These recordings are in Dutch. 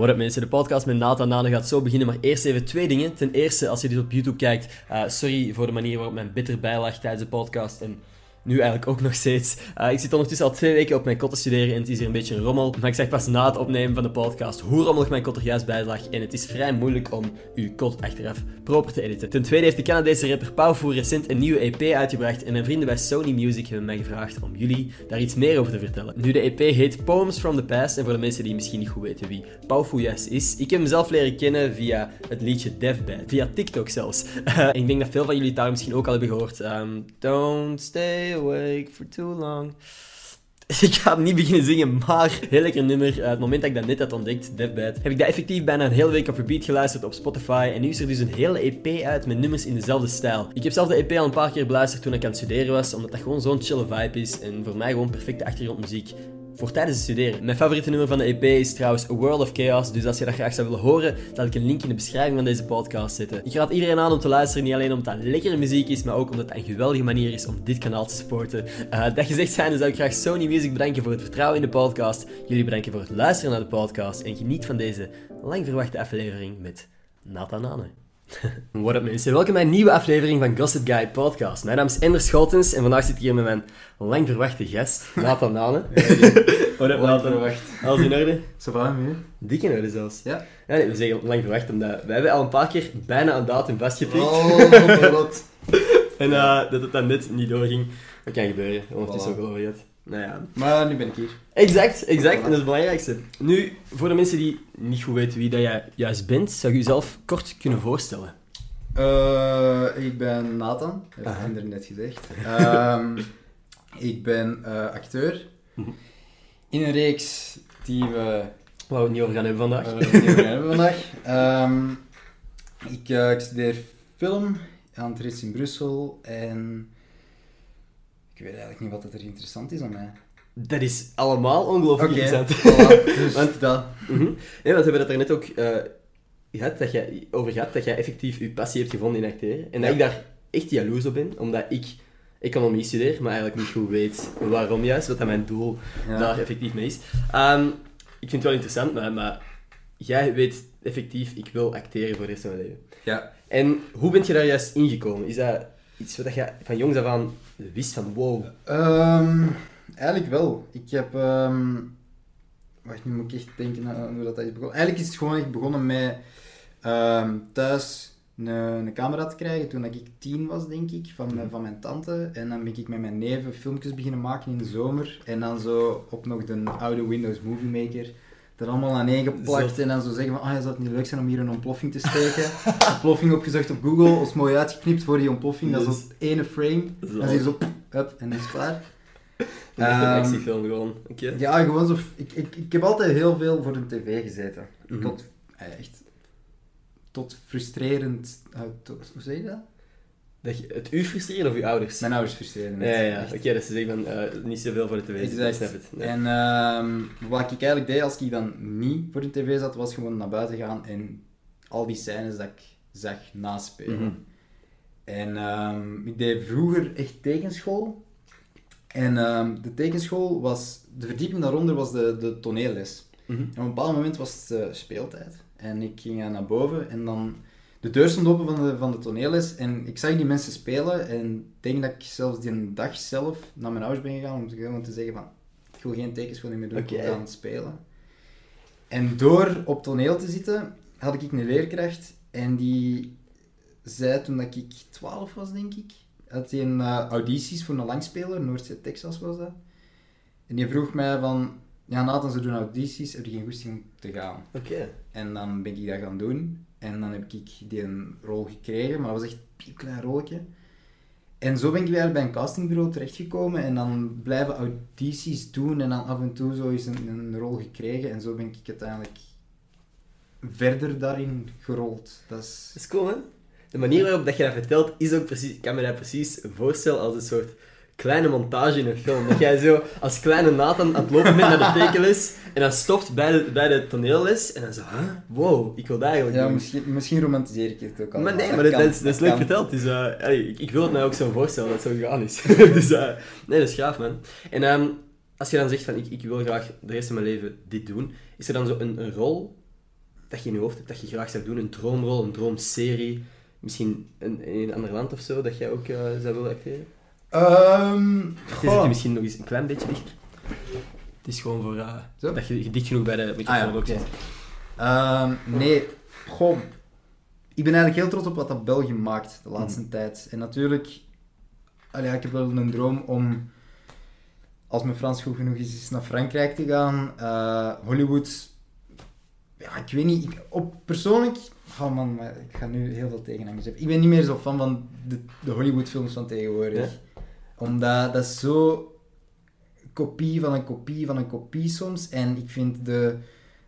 What up mensen, de podcast met Nathan Nane gaat zo beginnen, maar eerst even twee dingen. Ten eerste, als je dit op YouTube kijkt, uh, sorry voor de manier waarop mijn bitter bijlag tijdens de podcast en nu eigenlijk ook nog steeds. Uh, ik zit ondertussen al twee weken op mijn kot te studeren en het is hier een beetje rommel. Maar ik zeg pas na het opnemen van de podcast hoe rommelig mijn kot er juist bij lag. En het is vrij moeilijk om uw kot achteraf proper te editen. Ten tweede heeft de Canadese rapper Pauwvoer recent een nieuwe EP uitgebracht. En mijn vrienden bij Sony Music hebben mij gevraagd om jullie daar iets meer over te vertellen. Nu, de EP heet Poems from the Past. En voor de mensen die misschien niet goed weten wie Pauwvoer juist is. Ik heb hem zelf leren kennen via het liedje Deathbed. Via TikTok zelfs. Uh, ik denk dat veel van jullie het daar misschien ook al hebben gehoord. Um, don't stay for too long. Ik ga niet beginnen zingen, maar heel lekker nummer. Uh, het moment dat ik dat net had ontdekt, Deathbed, heb ik dat effectief bijna een hele week op repeat geluisterd op Spotify. En nu is er dus een hele EP uit met nummers in dezelfde stijl. Ik heb zelf de EP al een paar keer beluisterd toen ik aan het studeren was, omdat dat gewoon zo'n chille vibe is. En voor mij gewoon perfecte achtergrondmuziek voor tijdens het studeren. Mijn favoriete nummer van de EP is trouwens A World of Chaos, dus als je dat graag zou willen horen, zal ik een link in de beschrijving van deze podcast zetten. Ik raad iedereen aan om te luisteren, niet alleen omdat het lekkere muziek is, maar ook omdat het een geweldige manier is om dit kanaal te supporten. Uh, dat gezegd zijnde zou ik graag Sony Music bedanken voor het vertrouwen in de podcast, jullie bedanken voor het luisteren naar de podcast en geniet van deze lang verwachte aflevering met Nathan Nane. What up mensen, welkom bij een nieuwe aflevering van Gossip Guy Podcast. Mijn naam is Ender Scholtens en vandaag zit ik hier met mijn lang verwachte gast, Nathan. What up Nathan? verwacht. Alles in orde? Zo van nu? Dik in orde zelfs. Ja. Ja, nee, we zeggen lang verwacht, omdat wij hebben al een paar keer bijna een datum vastgepikt. Oh, god. En uh, dat het dan net niet doorging. Dat kan gebeuren, ondertussen Voilà. ook al. Nou ja. Maar nu ben ik hier. Exact, exact. En dat is het belangrijkste. Nu, voor de mensen die niet goed weten wie dat jij juist bent, zou je jezelf kort kunnen voorstellen? Eh, ik ben Nathan, heeft Aha. Ender net gezegd. Ehm, ik ben eh, acteur Mhm. in een reeks die we Waar we het niet over gaan hebben vandaag. eh, die we gaan hebben vandaag. Ehm, ik, eh, ik studeer film aan het in Brussel en ik weet eigenlijk niet wat dat er interessant is aan mij. Dat is allemaal ongelooflijk interessant. voilà, dus Want- dat. Mhm. Nee, want we hebben het er net ook eh, gehad, dat jij, over gehad, dat jij effectief je passie hebt gevonden in acteren. En dat ik daar echt jaloers op ben, omdat ik economie studeer, maar eigenlijk niet goed weet waarom juist, wat dat mijn doel Ja. daar effectief mee is. Ehm, ik vind het wel interessant, maar, maar jij weet effectief, ik wil acteren voor de rest van mijn leven. Ja. En hoe ben je daar juist ingekomen? Is dat iets wat je van jongs af aan wist van wow? Ehm, eigenlijk wel. Ik heb... ehm, wacht, nu moet ik echt denken aan hoe dat is begonnen. Eigenlijk is het gewoon echt begonnen met ehm, thuis een, een camera te krijgen toen ik tien was, denk ik, van, mijn- van mijn tante. En dan ben ik met mijn neven filmpjes beginnen maken in de zomer. En dan zo op nog de oude Windows Movie Maker er allemaal aan één geplakt en dan zo zeggen van, ah, zou het niet leuk zijn om hier een ontploffing te steken? ontploffing opgezocht op Google, ons mooi uitgeknipt voor die ontploffing. Dat is op ene frame. Zo. Dan zie je zo, hup, en dan is klaar. Een Ehm, actiefilm gewoon. Ja, gewoon zo. Ik, ik, ik heb altijd heel veel voor de tv gezeten. Mhm. Tot, eh, echt, tot frustrerend. eh, tot, hoe zeg je dat? Dat je, het u frustreert of uw ouders? Mijn ouders frustreren. Ja, ja, ja. Oké, dat ze zeggen van eh, niet zoveel voor de tv. Exact. Ik snap het. Ja. En ehm, wat ik eigenlijk deed als ik dan niet voor de tv zat, was gewoon naar buiten gaan en al die scènes dat ik zag naspelen. Mhm. En ehm, ik deed vroeger echt tekenschool. En ehm, de tekenschool was, de verdieping daaronder was de, de toneelles. Mhm. En op een bepaald moment was het eh, speeltijd. En ik ging eh, naar boven en dan... De deur stond open van de, van de toneelles en ik zag die mensen spelen. En ik denk dat ik zelfs die dag zelf naar mijn ouders ben gegaan om te, gewoon te zeggen van... Ik wil geen tekenschool meer doen, ik Oké. wil gaan spelen. En door op toneel te zitten, had ik een leerkracht. En die zei toen dat ik 12 was, denk ik... Had hij een eh, audities voor een langspeler, Noordzee, Texas was dat. En die vroeg mij van... Ja, Nathan, ze doen audities, heb je geen goesting om te gaan? Oké. En dan ben ik dat gaan doen. En dan heb ik die een rol gekregen, maar dat was echt een klein rolletje. En zo ben ik weer bij een castingbureau terechtgekomen en dan blijven audities doen en dan af en toe zo eens een, rol gekregen. En zo ben ik uiteindelijk verder daarin gerold. Dat is... Is cool, hè? de manier waarop dat je dat vertelt, is ook precies, ik kan me dat precies voorstellen als een soort kleine montage in een film. Dat jij zo als kleine Nathan aan het lopen bent naar de tekenles en dan stopt bij de, bij de toneelles en dan zo, huh? wow, ik wil dat eigenlijk Ja, doen. misschien, misschien romantiseer ik het ook al. Maar nee, maar dat, kan, dat is, dat is leuk kan. verteld. Dus, eh, allee, ik, ik wil het mij ook zo voorstellen dat het zo gegaan is. dus eh, nee, dat is gaaf, man. En ehm, als je dan zegt van ik, ik wil graag de rest van mijn leven dit doen, is er dan zo een, een rol dat je in je hoofd hebt dat je graag zou doen? Een droomrol, een droomserie? Misschien in, in een ander land of zo dat jij ook eh, zou willen acteren? Ehm, Je zit je misschien nog eens een klein beetje dichter. Het is gewoon voor eh, Zo? dat je dicht genoeg bij de microfoon Ah ja, ook oké. zit. Ehm, nee, goh. Ik ben eigenlijk heel trots op wat dat België maakt de laatste Mhm. tijd. En natuurlijk, allee, ik heb wel een droom om, als mijn Frans goed genoeg is, naar Frankrijk te gaan. Eh, Hollywood, ja, ik weet niet. Ik, op, persoonlijk, oh man, maar ik ga nu heel veel tegenhangers hebben. Ik ben niet meer zo fan van de, de Hollywood-films van tegenwoordig. Omdat dat is zo kopie van een kopie van een kopie soms. En ik vind de,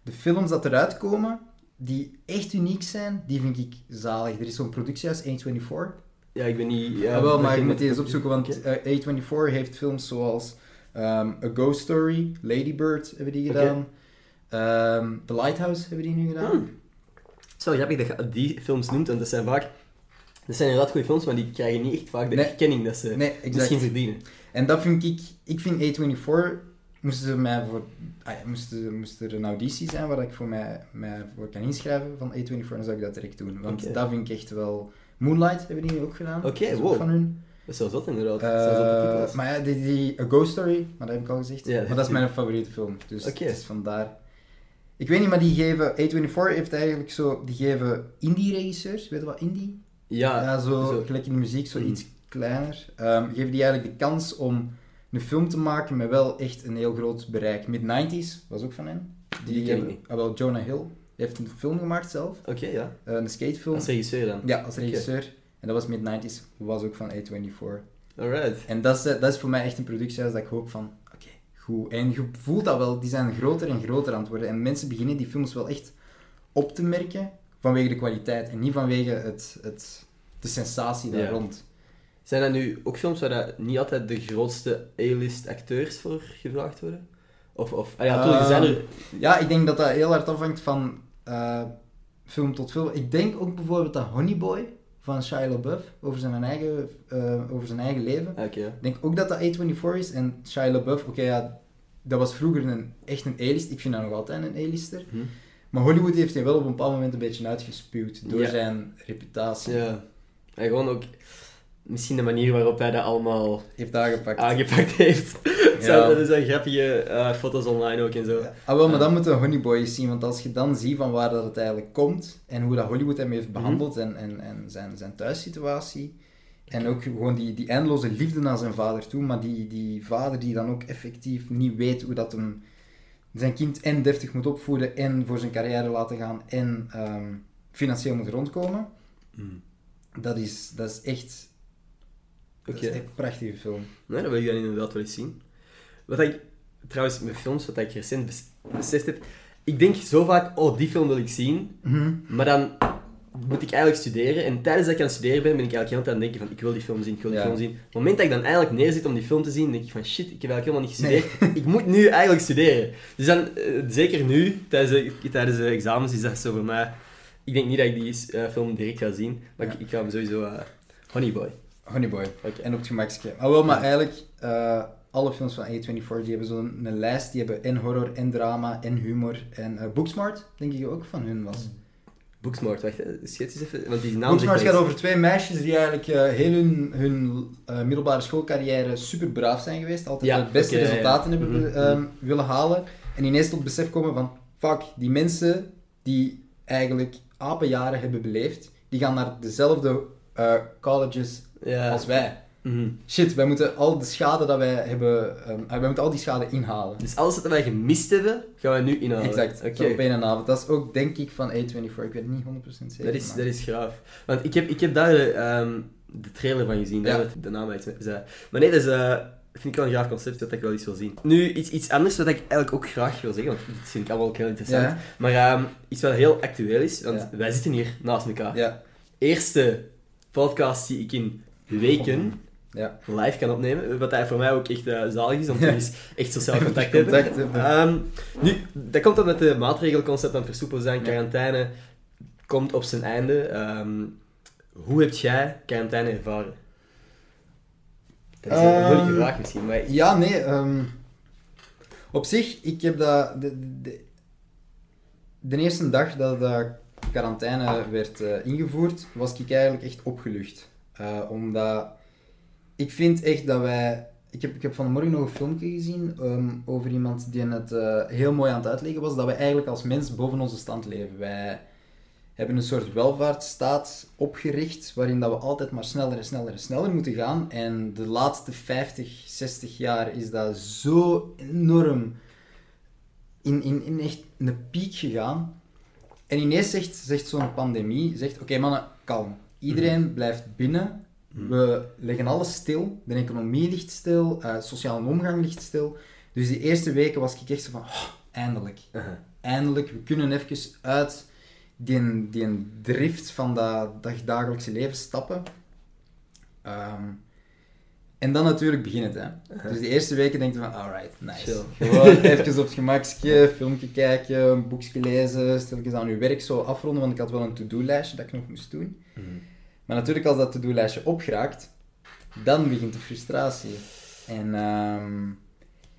de films dat eruit komen, die echt uniek zijn, die vind ik zalig. Er is zo'n productiehuis, A24. Ja, ik ben niet... Ja, Ja, wel, maar ik moet die eens opzoeken, want eh, A24 heeft films zoals ehm, A Ghost Story, Lady Bird hebben die gedaan. Ehm, The Lighthouse hebben die nu gedaan. Hmm. Is wel grappig dat je die films noemt, want dat zijn vaak... Dat zijn inderdaad goede films, maar die krijgen niet echt vaak de Nee. erkenning dat ze Nee, misschien verdienen. En dat vind ik... Ik vind A24... Moesten ze mij voor... Ah ja, moesten, moest er een auditie zijn waar ik voor mij, mij voor kan inschrijven van A24, dan zou ik dat direct doen. Want dat vind ik echt wel... Moonlight hebben die ook gedaan. Oké, Dat wow. van hun. Dat is wel zot inderdaad. Dat Eh, titels. maar ja, die, die A Ghost Story, maar dat heb ik al gezegd. Ja, maar dat is mijn favoriete film. Dus Oké. het is vandaar. Ik weet niet, maar die geven... A24 heeft eigenlijk zo... Die geven indie-regisseurs, weet je wat indie? Ja, Ja, zo, zo. gelijk in de muziek, zo Mm. iets kleiner. Ehm, geven die eigenlijk de kans om een film te maken met wel echt een heel groot bereik. Mid-90s was ook van hen. Die ken ik hebben- niet. ah, wel, Jonah Hill heeft een film gemaakt zelf. Oké, ja. eh, een skatefilm. Als regisseur dan. Ja, als regisseur. En dat was mid-90s, was ook van A24. Alright. En dat is, eh, dat is voor mij echt een productiehuis dat ik hoop van, oké, goed. En je voelt dat wel, die zijn groter en groter aan het worden. En mensen beginnen die films wel echt op te merken vanwege de kwaliteit. En niet vanwege het, het, de sensatie daar Ja. rond. Zijn dat nu ook films waar dat niet altijd de grootste A-list acteurs voor gevraagd worden? Of, of ah ja, er zijn er... Ja, ik denk dat dat heel hard afhangt van eh, film tot film. Ik denk ook bijvoorbeeld dat Honey Boy van Shia LaBeouf over zijn eigen, eh, over zijn eigen leven. Ah. Ik denk ook dat dat A24 is. En Shia LaBeouf, oké, ja, dat was vroeger een, echt een A-list. Ik vind dat nog altijd een A-lister. Hm. Maar Hollywood heeft hij wel op een bepaald moment een beetje uitgespuwd door Ja. zijn reputatie. Ja. En gewoon ook... Misschien de manier waarop hij dat allemaal Heeft aangepakt. aangepakt heeft. Ja. Er zijn grappige eh, foto's online ook en zo. Ja. Ah, wel, maar dan moeten Honey Boy eens zien, want als je dan ziet van waar dat het eigenlijk komt en hoe dat Hollywood hem heeft behandeld en, en, en zijn, zijn thuissituatie en ook gewoon die, die eindeloze liefde naar zijn vader toe, maar die, die vader die dan ook effectief niet weet hoe dat hem zijn kind en deftig moet opvoeden en voor zijn carrière laten gaan en ehm, financieel moet rondkomen, Mm. dat is, dat is echt, dat is echt een prachtige film. Nee, dat wil ik dan inderdaad wel eens zien. Wat ik, trouwens, met films, wat ik recent bes- beseft heb, ik denk zo vaak, oh, die film wil ik zien, maar dan moet ik eigenlijk studeren, en tijdens dat ik aan het studeren ben, ben ik eigenlijk heel tijd aan het denken van, ik wil die film zien, ik wil die Ja. film zien. Op het moment dat ik dan eigenlijk neerzit om die film te zien, denk ik van, shit, ik heb eigenlijk helemaal niet gestudeerd, ik moet nu eigenlijk studeren. Dus dan, eh, zeker nu, tijdens de, tijdens de examens, is dat zo voor mij, ik denk niet dat ik die eh, film direct ga zien, maar Ja. ik, ik ga hem sowieso, eh Honey Boy. Honey Boy. Oké. En op het gemakske. Ah, wel, maar eigenlijk, eh, alle films van A24, die hebben zo'n een lijst, die hebben en horror, en drama, en humor. En eh, Booksmart, denk ik ook van hun was. Booksmart, wacht, hè. schets eens even, want die naam Booksmart gaat over twee meisjes die eigenlijk eh, heel hun, hun eh, middelbare schoolcarrière super braaf zijn geweest. Altijd Ja, de beste oké, ja, ja. resultaten hebben Mhm, ehm, willen halen. En ineens tot besef komen van, fuck, die mensen die eigenlijk apenjaren hebben beleefd, die gaan naar dezelfde eh, colleges als wij. Mhm. Shit, wij moeten al de schade dat wij hebben, ehm, wij moeten al die schade inhalen. Dus alles wat wij gemist hebben, gaan we nu inhalen. Exact, Oké. zo op een avond. Dat is ook denk ik van A24, ik weet het niet 100% zeker. Dat is, maar- dat is graaf. Want ik heb, ik heb daar ehm, de trailer van gezien, Ja. de naam uit zei. Maar nee, dat is, eh, vind ik wel een graaf concept dat ik wel eens wil zien. Nu, iets, iets anders wat ik eigenlijk ook graag wil zeggen, want dat vind ik allemaal ook heel interessant. Ja. Maar ehm, iets wat heel actueel is, want Ja. wij zitten hier naast elkaar. Ja, Eerste podcast die ik in weken Ja. live kan opnemen. Wat hij voor mij ook echt eh, zalig is, om te eens echt sociaal contact te hebben. Contact hebben. Ehm, nu, dat komt omdat de maatregelconcept aan het versoepelen zijn. Quarantaine komt op zijn einde. Ehm, hoe heb jij quarantaine ervaren? Dat is een Ehm, moeilijke vraag misschien, maar... Ja, nee. op zich, ik heb dat... De, de, de eerste dag dat de quarantaine werd eh, ingevoerd, was ik eigenlijk echt opgelucht. Eh, omdat ik vind echt dat wij... Ik heb, ik heb vanmorgen nog een filmpje gezien ehm, over iemand die het eh, heel mooi aan het uitleggen was, dat wij eigenlijk als mens boven onze stand leven. Wij hebben een soort welvaartsstaat opgericht, waarin dat we altijd maar sneller en sneller en sneller moeten gaan. En de laatste 50, 60 jaar is dat zo enorm in, in, in echt een piek gegaan. En ineens zegt, zegt zo'n pandemie, zegt, oké mannen, kalm. Iedereen blijft binnen. We leggen alles stil. De economie ligt stil, eh, sociale omgang ligt stil. Dus die eerste weken was ik echt zo van, oh, eindelijk Uh-huh. eindelijk, we kunnen even uit die, die drift van dat, dat dagelijkse leven stappen. Ehm, en dan natuurlijk begint het, hè. Dus de eerste weken denk je van, alright, nice. Chill. Gewoon even op het gemakje, filmpje kijken, een boekje lezen, stilletjes aan je werk zo afronden, want ik had wel een to-do-lijstje dat ik nog moest doen. Maar natuurlijk, als dat to-do-lijstje opgeraakt, dan begint de frustratie. En ehm,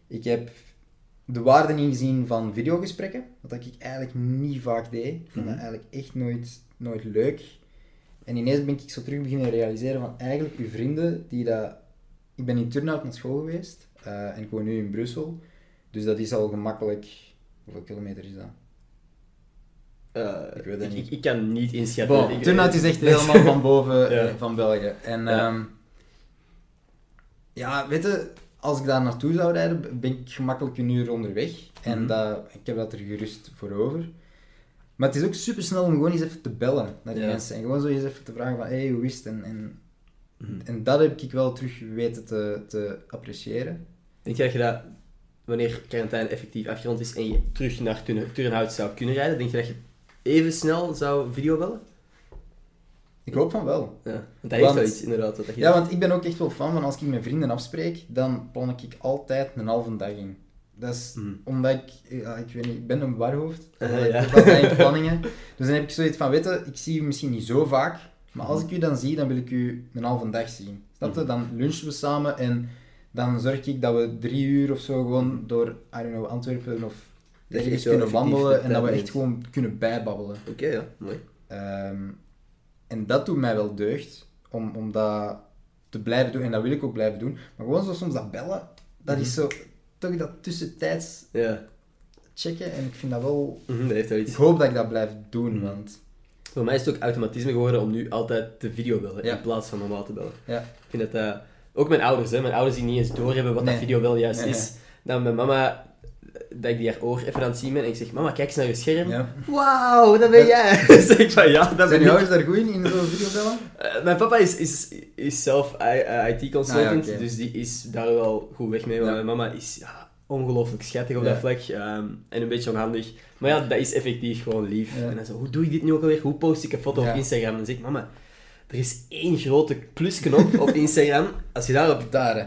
ik heb de waarde ingezien van videogesprekken, wat ik eigenlijk niet vaak deed. Ik vond dat Mhm. eigenlijk echt nooit, nooit leuk. En ineens ben ik zo terug beginnen realiseren van eigenlijk uw vrienden die dat... Ik ben in Turnhout naar school geweest eh, en ik woon nu in Brussel. Dus dat is al gemakkelijk... Hoeveel kilometer is dat? Eh, Ik weet het ik, niet. ik, ik kan niet inschatten. Bon, Ik- Turnhout is echt helemaal van boven Ja. eh, van België. En Ja. ja. ja, weet je, als ik daar naartoe zou rijden, ben ik gemakkelijk een uur onderweg. En Mhm. dat, ik heb dat er gerust voor over. Maar het is ook super snel om gewoon eens even te bellen naar die Ja. mensen. En gewoon zo eens even te vragen van, hé, hey, hoe is het? En, en, Mhm. en dat heb ik wel terug weten te, te appreciëren. Denk je dat je dat, wanneer quarantaine effectief afgerond is en je terug naar Turn- Turnhout zou kunnen rijden, denk je dat je even snel zou videobellen? Ik hoop van wel. Ja, want dat heeft wel iets inderdaad. Wat dat je Ja, want ik ben ook echt wel fan van als ik met vrienden afspreek, dan plan ik altijd een halve dag in. Dat is Mhm. omdat ik, ja, ik weet niet, ik ben een warhoofd. Uh, ik ja. altijd in planningen. Dus dan heb ik zoiets van, weet je, ik zie u misschien niet zo vaak, maar als ik u dan zie, dan wil ik u een halve dag zien. Snap je? Mhm. Dan lunchen we samen en dan zorg ik dat we drie uur of zo gewoon door, I don't know, Antwerpen of Dat je echt kunnen wandelen de en dat we echt gewoon kunnen bijbabbelen. Oké, ja, mooi. Ehm, en dat doet mij wel deugd, om, om dat te blijven doen. En dat wil ik ook blijven doen. Maar gewoon zo soms dat bellen, dat is zo, toch dat tussentijds Ja, checken. En ik vind dat wel... Mhm, dat heeft wel Ik hoop dat ik dat blijf doen, Mhm. want... Voor mij is het ook automatisme geworden om nu altijd te videobellen Ja. in plaats van normaal te bellen. Ja. Ik vind dat... eh, ook mijn ouders, hè. Mijn ouders die niet eens doorhebben wat Nee. dat videobel juist Nee, is. Dan mijn mama... Dat ik die haar oor even aan het zien ben en ik zeg, mama, kijk eens naar je scherm. Ja. Wauw, dat ben jij! Zeg ik van, ja, dat ben Zijn je ouders daar goed in, in zo'n videobellen? Eh, mijn papa is, is, is zelf IT-consultant, Ah, ja, oké. dus die is daar wel goed weg mee. Maar mijn mama is ja, ongelooflijk schattig op dat vlak ehm, en een beetje onhandig. Maar ja, dat is effectief gewoon lief. En dan zo, hoe doe ik dit nu ook alweer? Hoe post ik een foto op Instagram? En dan zeg ik, mama, er is één grote plusknop op Instagram. Als je daarop Daar, hè.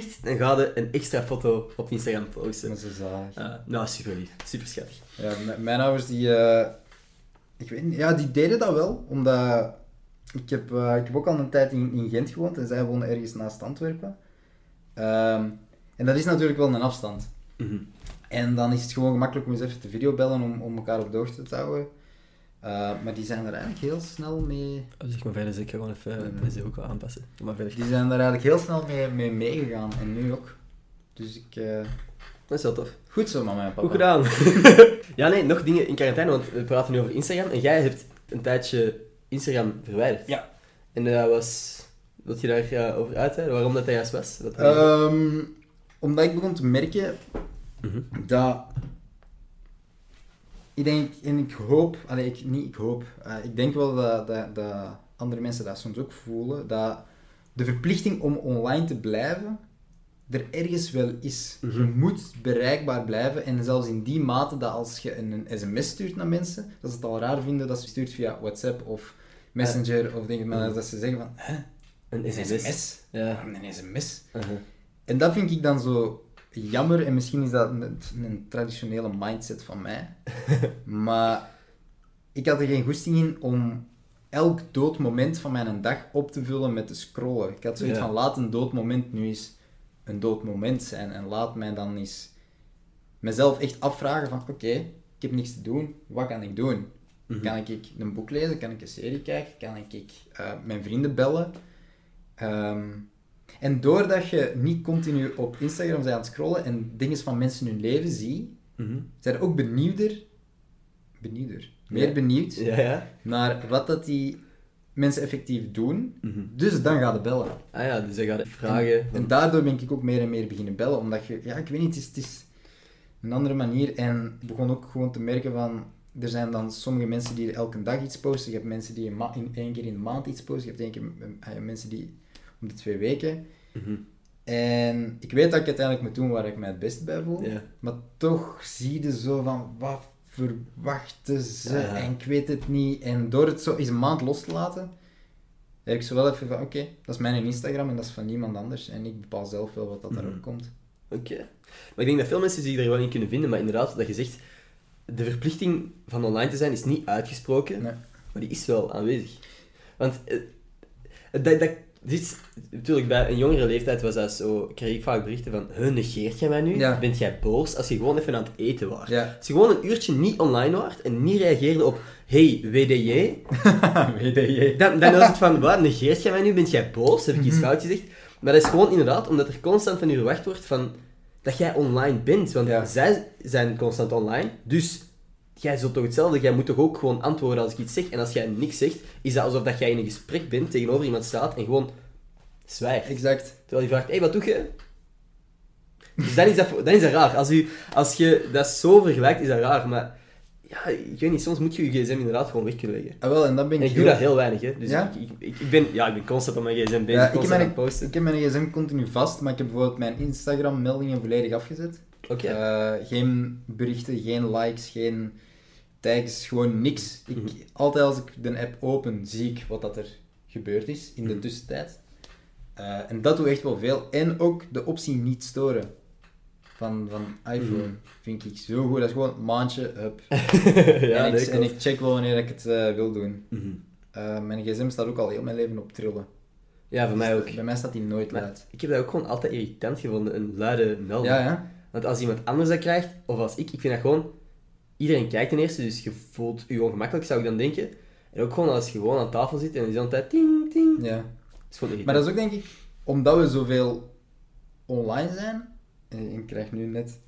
Tikt, dan ga je een extra foto op Instagram posten. Dat is zo zalig. Eh, nou, super lief. Super schattig. Ja, mijn ouders die... eh, ik weet niet, ja, die deden dat wel, omdat... Ik heb, eh, ik heb ook al een tijd in, in Gent gewoond en zij wonen ergens naast Antwerpen. Ehm, en dat is natuurlijk wel een afstand. Mhm. En dan is het gewoon gemakkelijk om eens even te videobellen om, om elkaar op de hoogte te houden. Eh, maar die zijn er eigenlijk heel snel mee... Oh, zeg maar verder, ik ga gewoon even deze ook wel aanpassen. Maar verder. Die zijn er eigenlijk heel snel mee, mee meegegaan. En nu ook. Dus ik... eh, Dat is wel tof. Goed zo, mama en papa. Goed gedaan. ja, nee, nog dingen in quarantaine, want we praten nu over Instagram. En jij hebt een tijdje Instagram verwijderd. Ja. En dat was... Wil je daar eh, over uitweiden? Waarom dat, juist was? Wat dat- Ehm, omdat ik begon te merken Mhm. dat... Ik denk, en ik hoop... Allee, ik, niet ik hoop. eh, ik denk wel dat, dat, dat andere mensen dat soms ook voelen. Dat de verplichting om online te blijven er ergens wel is. Mhm. Je moet bereikbaar blijven. En zelfs in die mate dat als je een, een sms stuurt naar mensen, dat ze het al raar vinden dat ze stuurt via WhatsApp of Messenger of dingen, maar dat ze zeggen van, hè, Een een sms. sms? Ja. Waarom een sms? Uh-huh. En dat vind ik dan zo jammer, en misschien is dat een, een traditionele mindset van mij, maar ik had er geen goesting in om elk dood moment van mijn dag op te vullen met te scrollen. Ik had zoiets Ja. van, laat een dood moment nu eens een dood moment zijn, en laat mij dan eens mezelf echt afvragen van, oké, ik heb niks te doen, wat kan ik doen? Mhm. Kan ik een boek lezen? Kan ik een serie kijken? Kan ik eh, mijn vrienden bellen? Ehm, en doordat je niet continu op Instagram bent aan het scrollen en dingen van mensen hun leven ziet, Mhm. zijn ook benieuwder, benieuwder, meer Ja. benieuwd Ja, ja. naar wat dat die mensen effectief doen. Mhm. Dus dan ga je bellen. Ah ja, dus hij gaat vragen. En daardoor ben ik ook meer en meer beginnen bellen, omdat je, ja, ik weet niet, het is, het is een andere manier. En ik begon ook gewoon te merken van, er zijn dan sommige mensen die elke dag iets posten. Je hebt mensen die in één keer in de maand iets posten. Je hebt één keer eh, mensen die om de twee weken. Mhm. En ik weet dat ik uiteindelijk moet doen waar ik mij het beste bij voel. Maar toch zie je zo van, wat verwachten ze? Ja. En ik weet het niet. En door het zo eens een maand los te laten, heb ik zo wel even van, oké, dat is mijn Instagram en dat is van niemand anders. En ik bepaal zelf wel wat dat Mhm. daarop komt. Oké. Maar ik denk dat veel mensen zich er gewoon in kunnen vinden, maar inderdaad, dat je zegt, de verplichting van online te zijn is niet uitgesproken, Nee. maar die is wel aanwezig. Want eh, dat, dat, dit natuurlijk, bij een jongere leeftijd was dat zo, kreeg ik vaak berichten van, huh, negeert jij mij nu? Ja. Bent jij boos als je gewoon even aan het eten was? Ja. Als je gewoon een uurtje niet online was en niet reageerde op, hey, WDJ, WDJ. dan, dan was het van, wat, negeert jij mij nu? Bent jij boos? Heb ik iets fout gezegd? Maar dat is gewoon inderdaad omdat er constant van u verwacht wordt van, dat jij online bent. Want Ja. zij zijn constant online, dus jij zult toch hetzelfde. Jij moet toch ook gewoon antwoorden als ik iets zeg. En als jij niks zegt, is dat alsof dat jij in een gesprek bent, tegenover iemand staat en gewoon zwijgt. Exact. Terwijl je vraagt, hé, hey, wat doe je? Dus dan is dat, dan is dat raar. Als, u, als je dat zo vergelijkt, is dat raar. Maar ja, ik weet niet, soms moet je je gsm inderdaad gewoon weg kunnen leggen. Ah, wel, en dan ben En ik ik doe dat heel weinig, hè. Dus Ja? ik, ik, ik, ben, ja, ik ben constant op mijn gsm bezig, Ja, ik, heb mijn, posten. ik heb mijn gsm continu vast, maar ik heb bijvoorbeeld mijn Instagram-meldingen volledig afgezet. Oké. Eh, geen berichten, geen likes, geen tags, gewoon niks. Ik, Mhm. Altijd als ik de app open, zie ik wat dat er gebeurd is in de Mhm. tussentijd. Eh, en dat doet echt wel veel. En ook de optie niet storen van, van iPhone Mhm. vind ik zo goed. Dat is gewoon maandje, up. ja, en, ik, en ik check wel wanneer ik het eh, wil doen. Eh, mijn gsm staat ook al heel mijn leven op trillen. Ja, voor mij ook. Bij mij staat die nooit Maar luid. ik heb dat ook gewoon altijd irritant gevonden, een luide melding. Ja, ja. Want als iemand anders dat krijgt, of als ik, ik vind dat gewoon... Iedereen kijkt ten eerste, dus je voelt je ongemakkelijk, zou ik dan denken. En ook gewoon als je gewoon aan tafel zit en je dan tijd ting, ting. ja. Dat is gewoon irritant. Maar dat is ook denk ik, omdat we zoveel online zijn. En ik krijg nu net.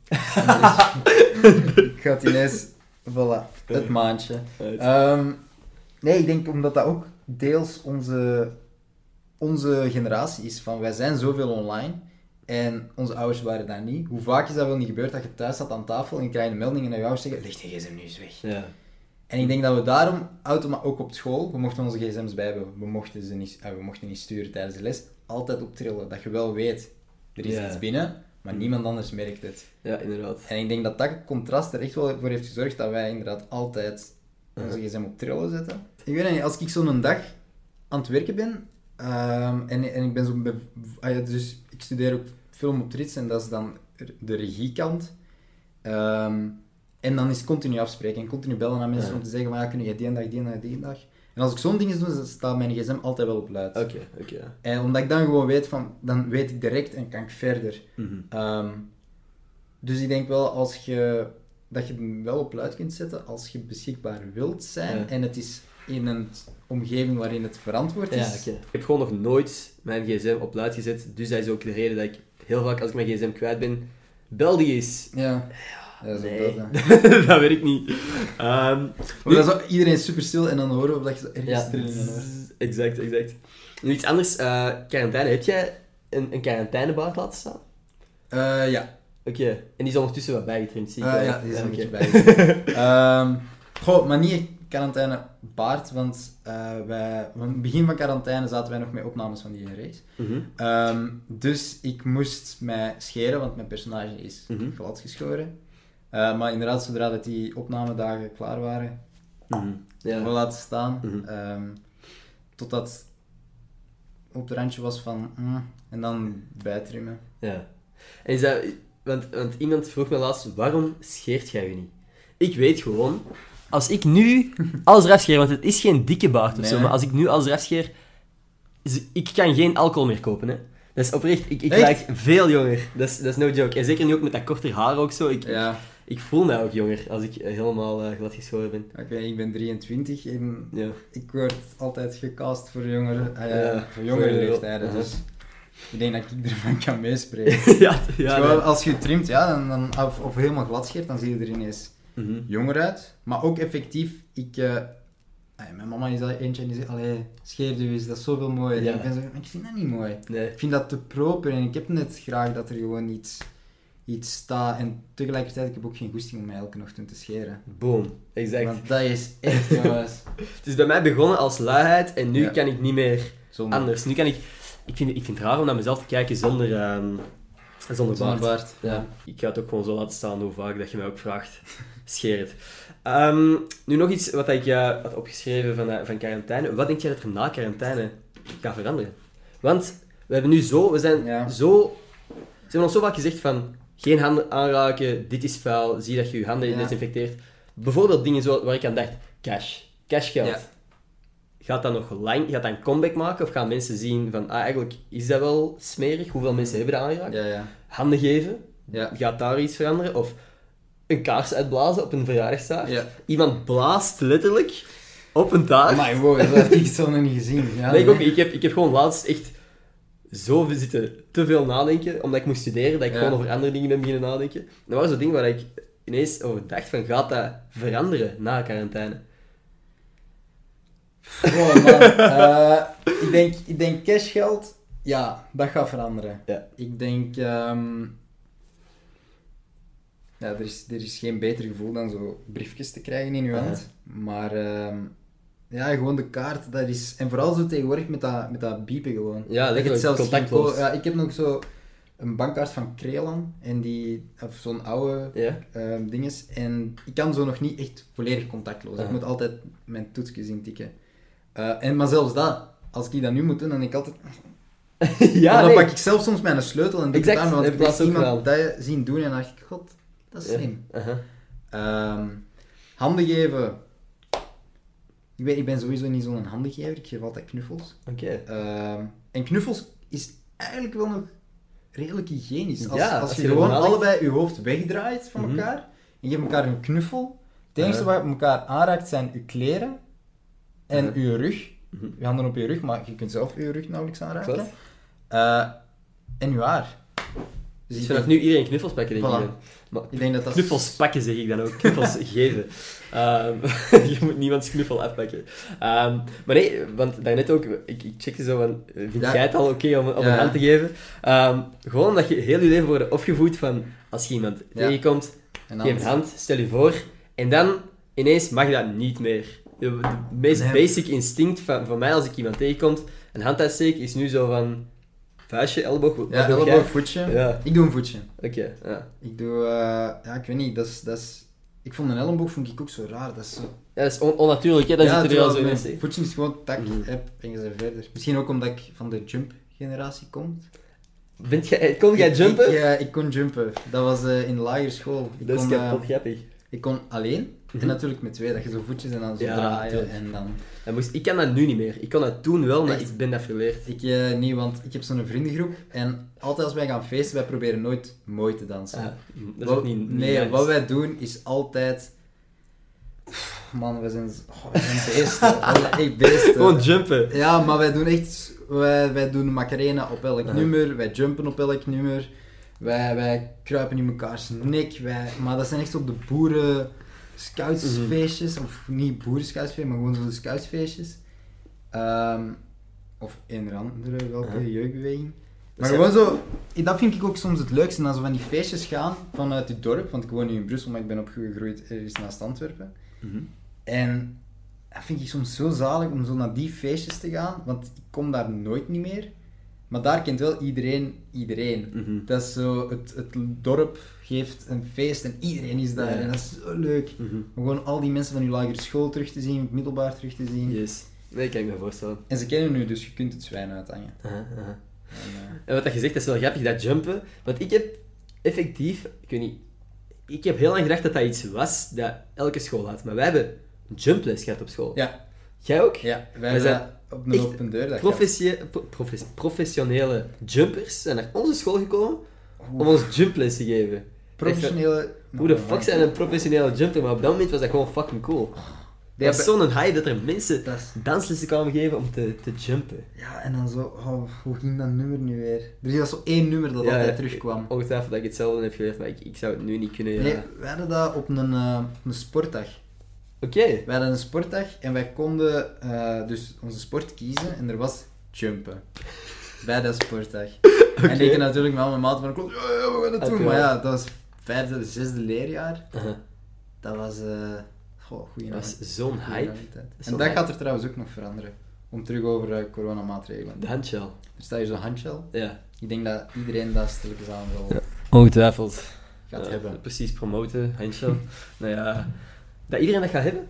ik ga het ineens. Voilà, het maandje. Ehm, nee, ik denk omdat dat ook deels onze, onze generatie is. Van wij zijn zoveel online. En onze ouders waren daar niet. Hoe vaak is dat wel niet gebeurd dat je thuis zat aan tafel en je krijgt een melding en dat je ouders zeggen: Leg je gsm nu eens weg. Ja. En ik denk dat we daarom, automa ook op school, we mochten onze gsm's bij hebben. We mochten ze niet, eh, we mochten niet sturen tijdens de les. Altijd optrillen, dat je wel weet, er is Ja. iets binnen, maar niemand anders merkt het. ja, inderdaad. En ik denk dat dat contrast er echt wel voor heeft gezorgd dat wij inderdaad altijd onze gsm op trillen zetten. Ik weet niet, als ik zo'n dag aan het werken ben, ehm, en, en ik ben zo... ah ja, dus ik studeer ook film op Trits en dat is dan de regiekant. Ehm, en dan is continu afspreken en continu bellen aan mensen Ja. om te zeggen van ja, kun je die en dag, die en dag, die en dag. En als ik zo'n dingen doe, dan staat mijn gsm altijd wel op luid. Oké, oké. En omdat ik dan gewoon weet van, dan weet ik direct en kan ik verder. Mhm. Ehm, dus ik denk wel als je, dat je hem wel op luid kunt zetten als je beschikbaar wilt zijn Ja. en het is in een omgeving waarin het verantwoord Ja, is. Ik heb gewoon nog nooit mijn gsm op luid gezet, dus dat is ook de reden dat ik heel vaak als ik mijn gsm kwijt ben, bel die eens. Ja. Ja, dat is ook Nee, dat, hè. dat weet ik niet. Ehm, Maar dat is iedereen is super stil en dan horen we dat je ergens ja, hoort. exact, exact. Nu iets anders, eh, quarantaine. Heb jij een, een quarantainebaard laten staan? Eh, ja. Oké, en die is ondertussen wat bijgetrimd, zie ik. Eh, ja, die is een beetje bij. Ehm, goh, maar niet quarantaine baard, want eh, wij, want het begin van quarantaine zaten wij nog met opnames van die race. Mhm. Ehm, dus ik moest mij scheren, want mijn personage is Mhm. glad geschoren. Eh, maar inderdaad, zodra dat die opnamedagen klaar waren, Mhm. Ja. we laten staan. Ehm, totdat op het randje was van... mm, en dan bijtrimmen. Ja. En is dat... Want, want iemand vroeg me laatst, waarom scheert jij je niet? Ik weet gewoon, als ik nu alles eraf scheer, want het is geen dikke baard of Nee, zo, maar als ik nu alles eraf scheer, is- ik kan geen alcohol meer kopen, hè. Dat is oprecht, ik, ik lijk veel jonger. Dat is, dat is no joke. En zeker nu ook met dat korter haar ook zo. Ik, Ja, ik voel mij ook jonger als ik eh, helemaal eh, glad geschoren ben. oké, ik ben 23 en Ja. ik word altijd gecast voor jongere, eh, Ja, voor jongere voor- leeftijden. Dus ik denk dat ik ervan kan meespreken. ja, ja. Nee. als je trimt, ja, dan, dan, of, of helemaal glad scheert, dan zie je er ineens Mhm. jonger uit. Maar ook effectief, ik... eh, mijn mama is al eentje en die zegt, allee, scheer je eens, dat is zoveel mooier. Ja. En ik ben zo, ik vind dat niet mooi. Nee. Ik vind dat te proper en ik heb net graag dat er gewoon iets, iets staat. En tegelijkertijd, ik heb ook geen goesting om mij elke ochtend te scheren. Boom. Exact. Want dat is echt, jongens, Het is bij mij begonnen als luiheid en nu Ja. kan ik niet meer zonder, anders. Nu kan ik... Ik vind, ik vind het raar om naar mezelf te kijken zonder, ehm, zonder zonder baard. baard. Ja. Ik ga het ook gewoon zo laten staan hoe vaak dat je mij ook vraagt. Scheer het. Ehm, nu nog iets wat ik eh, had opgeschreven van, eh, van quarantaine. Wat denk jij dat er na quarantaine gaat veranderen? Want we hebben nu zo... We zijn Ja. zo... Ze hebben ons zo vaak gezegd van... Geen handen aanraken, dit is vuil, zie dat je je handen Ja. desinfecteert. Bijvoorbeeld dingen zo, waar ik aan dacht. Cash. Cashgeld. Ja. Gaat dat nog lang... Gaat dat een comeback maken? Of gaan mensen zien van... Ah, eigenlijk is dat wel smerig. Hoeveel mensen hebben dat aangeraakt? Ja, ja. Handen geven. Ja. Gaat daar iets veranderen? Of een kaars uitblazen op een verjaardagstaart? Ja. Iemand blaast letterlijk op een taart. Maar wow, dat heb ik zo nog niet gezien. Ja, nee, ik, ook, ik, heb, ik heb gewoon laatst echt zo zitten te veel nadenken, omdat ik moest studeren, dat ik Ja. gewoon over andere dingen ben beginnen nadenken. En dat waren zo dingen waar ik ineens over dacht van, gaat dat veranderen na quarantaine? Oh, man. Eh, ik, denk, ik denk cashgeld, ja, dat gaat veranderen. Ja. Ik denk... ehm, ja, er is, er is geen beter gevoel dan zo briefjes te krijgen in je hand. Maar ehm, ja, gewoon de kaart, dat is... En vooral zo tegenwoordig met dat, met dat biepen gewoon. Ja, Dat het zelfs contactloos. Ja, ik heb nog zo een bankkaart van Crelan. En die... Of zo'n oude ehm dinges. En ik kan zo nog niet echt volledig contactloos. Ik moet altijd mijn toetsjes intikken. Eh, en, maar zelfs dat, als ik dat nu moet doen, dan denk ik altijd... ja, dan nee. pak ik zelf soms mijn sleutel en doe Exact, het aan, want heb ik heb iemand dat zien doen en dan dacht ik, god, dat is Ja. slim. Ehm, handen geven. Ik ben, ik ben sowieso niet zo'n handengever, ik geef altijd knuffels. Oké. Ehm, en knuffels is eigenlijk wel nog redelijk hygiënisch. Als, Ja, als, als je, je gewoon allebei je hoofd wegdraait van Mhm. elkaar en je geeft elkaar een knuffel. Het enige Ja. wat je elkaar aanraakt zijn je kleren en je rug. Je handen op je rug, maar je kunt zelf je rug nauwelijks aanraken. Eh, en je haar. Dus Dus ik vanaf nu iedereen knuffels pakken, denk Voilà. ik. Maar ik denk dat dat... Knuffels pakken zeg ik dan ook. Knuffels geven. Ehm, je moet niemands knuffel afpakken. Ehm, maar nee, want daarnet ook, ik, ik checkte zo van, vind Ja. jij het al oké om, om Ja. een hand te geven? Ehm, gewoon dat je heel je leven wordt opgevoed van, als je iemand Ja. tegenkomt, En geef een hand, stel je voor, en dan ineens mag dat niet meer. De, de meest Nee. basic instinct van, van mij als ik iemand tegenkomt, een hand uitsteken, is nu zo van, vuistje, elleboog, Ja, elleboog, voetje. Ja. Ik doe een voetje. Oké, ja. Ik doe, eh, ja, ik weet niet, dat is, dat is... Ik vond een elleboog vond ik ook zo raar. Dat is zo... Ja, dat is on- onnatuurlijk, hè? Dat ja, zit er wel zo in. voetje is gewoon tak, Mhm. heb, en je verder. Misschien ook omdat ik van de jump-generatie kom. Bent jij, kon jij jumpen? Ik, ik, eh, ik kon jumpen. Dat was eh, in de lagere school. Ik dat is kon, kapot grappig. ik kon alleen. Mhm. En natuurlijk met twee, dat je zo voetjes en dan zo Ja, draaien. tuurlijk. En dan... Dat moest, ik kan dat nu niet meer. Ik kon dat toen wel, maar Echt? ik ben dat verleerd. Ik eh, niet, want ik heb zo'n vriendengroep. En altijd als wij gaan feesten, wij proberen nooit mooi te dansen. Dat is Wat- ook niet, niet nee, nice. wat wij doen is altijd... Man, we zijn, oh, we zijn beesten. we zijn echt beesten. Gewoon jumpen. Ja, maar wij doen echt... Wij, wij doen Macarena op elk Ja. nummer, wij jumpen op elk nummer. Wij, wij kruipen in mekaars nek. Wij, maar dat zijn echt op de boeren scoutsfeestjes. Of niet boeren scoutsfeestjes, maar gewoon zo de scoutsfeestjes. Ehm, of een andere, welke Ja. jeugdbeweging. Maar gewoon zo, dat vind ik ook soms het leukste, als we van die feestjes gaan vanuit het dorp, want ik woon nu in Brussel, maar ik ben opgegroeid ergens naast Antwerpen. Mhm. En dat vind ik soms zo zalig om zo naar die feestjes te gaan, want ik kom daar nooit niet meer. Maar daar kent wel iedereen iedereen. Mhm. Dat is zo, het, het dorp geeft een feest en iedereen is daar. Ja. En dat is zo leuk. Mhm. Om gewoon al die mensen van je lagere school terug te zien, middelbaar terug te zien. Yes. Nee, kan ik me voorstellen. En ze kennen nu, dus je kunt het zwijn uithangen. Aha, aha. En, eh, En wat dat je zegt, dat is wel grappig, dat jumpen. Want ik heb effectief, ik weet niet, ik heb heel lang gedacht dat dat iets was dat elke school had. Maar wij hebben een jumples gehad op school. ja, Jij ook? ja, wij Wij hebben zijn op een echt open deur. Dat Professie- pro- profes- professionele jumpers zijn naar onze school gekomen Oeh. om ons jumples te geven. Professionele... Hoe de fuck zijn een professionele jumper? Maar op dat moment was dat gewoon fucking cool. Die Het was hebben- zo'n hype dat er mensen Dat is- danslessen kwamen geven om te, te jumpen. Ja, en dan zo... Oh, hoe ging dat nummer nu weer? Er was zo één nummer dat Ja, altijd terugkwam. Ongetwijfeld dat ik hetzelfde heb geleerd, maar ik, ik zou het nu niet kunnen. Ja. Nee, wij hadden dat op een, eh, op een sportdag. Oké. Wij hadden een sportdag en wij konden eh, dus onze sport kiezen en er was jumpen. Bij dat sportdag. En ik natuurlijk met al mijn maten van de klas, ja, ja, we gaan het doen. Uiteraard. Maar ja, dat was vijfde, zesde leerjaar. Aha. Dat was, eh goh, goeie Dat was zo'n hype. En dat hype. gaat er trouwens ook nog veranderen. Om terug over eh, coronamaatregelen. De handshell. Er staat hier zo'n handshell. Ja. Ik denk dat iedereen dat stilletjes aan wel Ja. Ongetwijfeld. gaat hebben. Precies, promoten, handshell. nou ja, dat iedereen dat gaat hebben?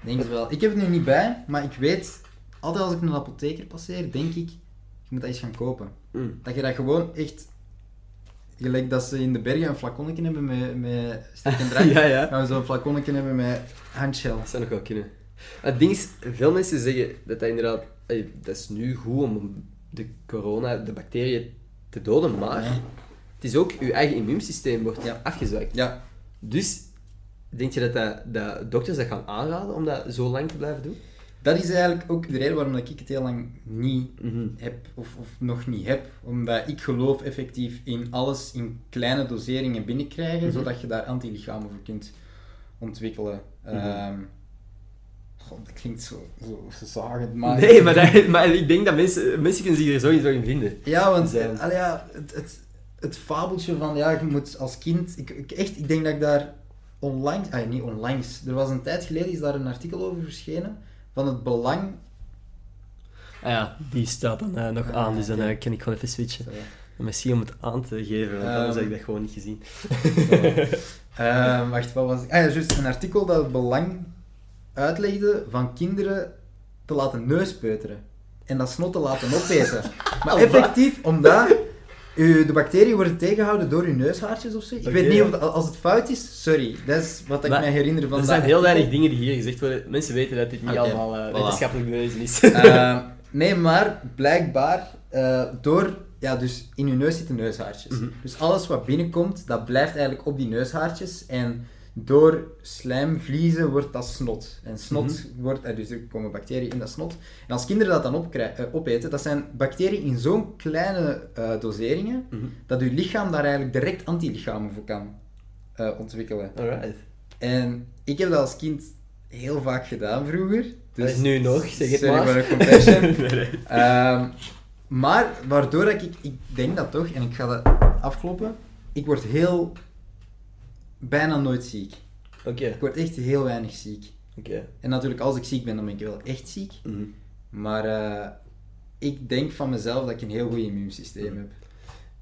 Denk het wel. Ik heb het nu niet bij, maar ik weet, altijd als ik een apotheker passeer, denk ik, je moet dat eens gaan kopen. Mm. Dat je dat gewoon echt, gelijk dat ze in de bergen een flaconnetje hebben met, met sterk en drank, Ja, ja. gaan we zo'n flaconnetje hebben met handshell. Dat zou nog wel kunnen. Het ding is, veel mensen zeggen dat dat inderdaad... dat is nu goed om de corona, de bacteriën te doden, maar Ja. het is ook je eigen immuunsysteem wordt Ja. afgezwakt. Ja, Dus, denk je dat, dat dokters dat gaan aanraden om dat zo lang te blijven doen? dat is eigenlijk ook de reden waarom ik het heel lang niet Mhm. heb, of, of nog niet heb. Omdat ik geloof effectief in alles in kleine doseringen binnenkrijgen, Mhm. zodat je daar antilichamen voor kunt ontwikkelen. Mhm. Ehm, God, dat klinkt zo, zo zagend, maar... Nee, maar, dat, maar ik denk dat mensen, mensen kunnen zich er sowieso in vinden. Ja, want Zijn. allee, ja, het, het, het fabeltje van ja, je moet als kind. Ik, ik, echt, ik denk dat ik daar online. Ah, niet online. Er was een tijd geleden is daar een artikel over verschenen. Van het belang. Ah ja, die staat dan eh, nog Ah, aan, dus dan eh, kan ik gewoon even switchen. Zo, Merci om het aan te geven, want anders Ehm. heb ik dat gewoon niet gezien. Ehm, wacht, wat was ik? Ah ja, juist een artikel dat het belang uitlegde van kinderen te laten neuspeuteren. En dat snot te laten opeten. Maar effectief, omdat de bacteriën worden tegengehouden door uw neushaartjes of zo. Ik weet niet of het- als het fout is, sorry. Dat is wat ik Maar mij herinner van er zijn heel weinig dingen die hier gezegd worden. Mensen weten dat dit niet allemaal eh, voilà. wetenschappelijk bewezen is. Eh, nee, maar blijkbaar eh, door... Ja, dus in uw neus zitten neushaartjes. Mhm. Dus alles wat binnenkomt, dat blijft eigenlijk op die neushaartjes. En door slijmvliezen wordt dat snot. En snot Mhm. wordt... eh, dus er komen bacteriën in dat snot. En als kinderen dat dan eh, opeten, dat zijn bacteriën in zo'n kleine eh, doseringen, Mhm. dat uw lichaam daar eigenlijk direct antilichamen voor kan ontwikkelen. Alright. En ik heb dat als kind heel vaak gedaan vroeger. Dus nu nog, zeg het sorry maar. voor de confession. Nee, nee. Ehm, maar waardoor dat ik, ik denk dat toch, en ik ga dat afkloppen, ik word heel, bijna nooit ziek. Oké, Ik word echt heel weinig ziek. oké. En natuurlijk, als ik ziek ben, dan ben ik wel echt ziek. Mhm. Maar eh, ik denk van mezelf dat ik een heel goed immuunsysteem heb.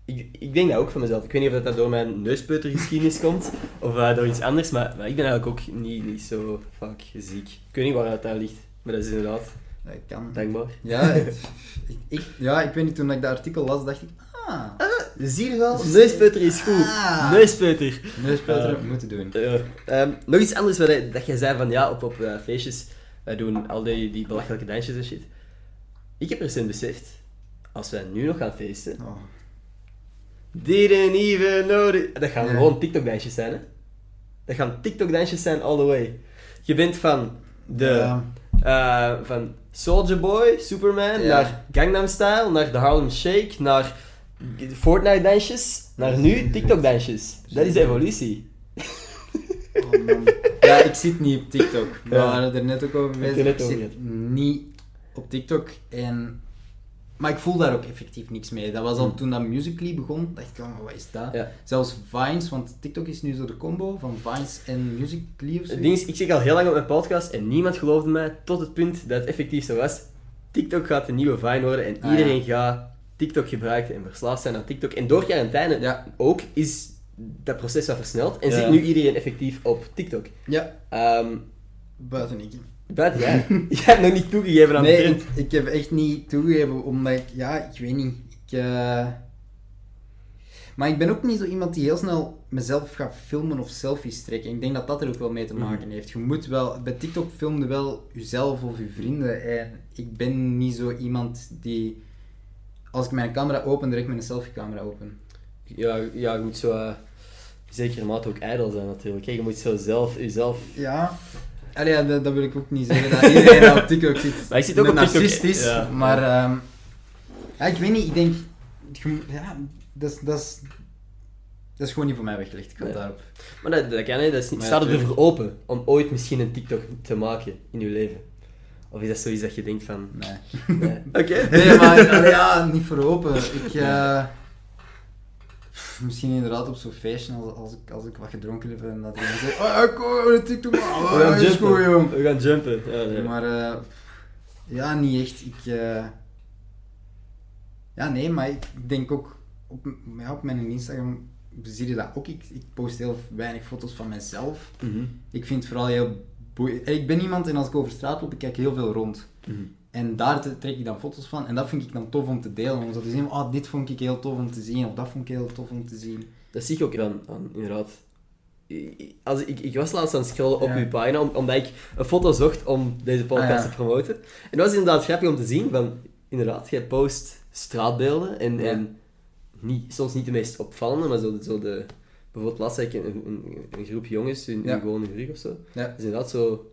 Ik, ik denk dat ook van mezelf. Ik weet niet of dat door mijn neuspeutergeschiedenis komt, of eh, door iets anders, maar, maar ik ben eigenlijk ook niet, niet zo vaak ziek. Ik weet niet waar dat ligt, maar dat is inderdaad Dat kan. dankbaar. Ja, het- ik, ik- ja, ik weet niet, toen ik dat artikel las, dacht ik, ah, Zie je wel? Neuspeuter is goed. Ah. Neuspeuter. neuspeuteren Eh, moeten doen. Ehm, nog iets anders wat dat jij zei van ja, op, op eh, feestjes, wij doen al die, die belachelijke dansjes en shit. Ik heb recent beseft, als wij nu nog gaan feesten, Oh. didn't even know that- Dat gaan gewoon TikTok-dansjes zijn, hè? Dat gaan TikTok-dansjes zijn all the way. Je bent van de... Ja. eh, van Soldier Boy, Superman, Ja. naar Gangnam Style, naar de Harlem Shake, naar Fortnite-dansjes, naar nu TikTok-dansjes. Dat is de evolutie. Oh, man. Ja, ik zit niet op TikTok. We Ja. waren er net ook over bezig. Ik zit niet op TikTok. En... Maar ik voel daar ook effectief niks mee. Dat was al Hmm. toen dat Musical.ly begon. dacht ik, oh, wat is dat? Ja. Zelfs Vines, want TikTok is nu zo de combo van Vines en Musical.ly of zo. Het ding is, ik zeg al heel lang op mijn podcast en niemand geloofde mij tot het punt dat het effectief zo was. TikTok gaat de nieuwe Vine worden en Ah, iedereen ja. gaat TikTok gebruiken en verslaafd zijn aan TikTok. En door quarantaine Ja. ook is dat proces wat versneld en Ja. zit nu iedereen effectief op TikTok. Ja, Ehm, buiten ik. Buiten jij. Jij hebt nog niet toegegeven aan de Nee, trend. ik, ik heb echt niet toegegeven, omdat ik, ja, ik weet niet. Ik, eh, Maar ik ben ook niet zo iemand die heel snel mezelf gaat filmen of selfies trekken. Ik denk dat dat er ook wel mee te maken heeft. Je moet wel, bij TikTok filmde wel jezelf of je vrienden. En ik ben niet zo iemand die, als ik mijn camera open, direct mijn selfie-camera open. Ja, ja, je moet zo... eh zeker mate ook ijdel zijn natuurlijk. hè. Je moet zo zelf, jezelf... Ja. Allee, ja, dat, dat wil ik ook niet zeggen, dat iedereen op TikTok zit. Maar ik zit ook op TikTok, ja. maar ehm, ja, ik weet niet, ik denk, ja, dat is, dat is, dat is gewoon niet voor mij weggelegd, ik ga Nee. daarop. Maar dat, dat kan, hè. Dat is niet, staat er voor open om ooit misschien een TikTok te maken in je leven? Of is dat zoiets dat je denkt van... Nee. Nee. Oké. Nee, maar allee, ja, niet voor open. Ik, eh, misschien inderdaad op zo'n feestje, als, als, ik, als ik wat gedronken heb en dat iemand zegt, oh, ik kom een TikTok maken, We oh, gaan goed, jumpen. jong. We gaan jumpen. Ja, nee. Maar eh, ja, niet echt. Ik, eh, ja, nee, maar ik denk ook op, ja, op mijn Instagram zie je dat ook. Ik, ik post heel weinig foto's van mezelf. Mhm. Ik vind het vooral heel. Ik ben iemand en als ik over straat loop, ik kijk heel veel rond. Mhm. En daar trek ik dan foto's van. En dat vind ik dan tof om te delen. Om zo te zien, oh, dit vond ik heel tof om te zien. Of dat vond ik heel tof om te zien. Dat zie ik ook aan, aan inderdaad. I- I- Als ik, ik was laatst aan het scrollen op Ja. uw pagina, om- omdat ik een foto zocht om deze podcast Ah, ja. te promoten. En dat was inderdaad grappig om te zien, van, inderdaad, jij post straatbeelden en, Ja. en niet, soms niet de meest opvallende, maar zo de... Bijvoorbeeld laatst ik een, een, een groep jongens in, Ja. gewoon in rug of zo. Ja. Inderdaad zo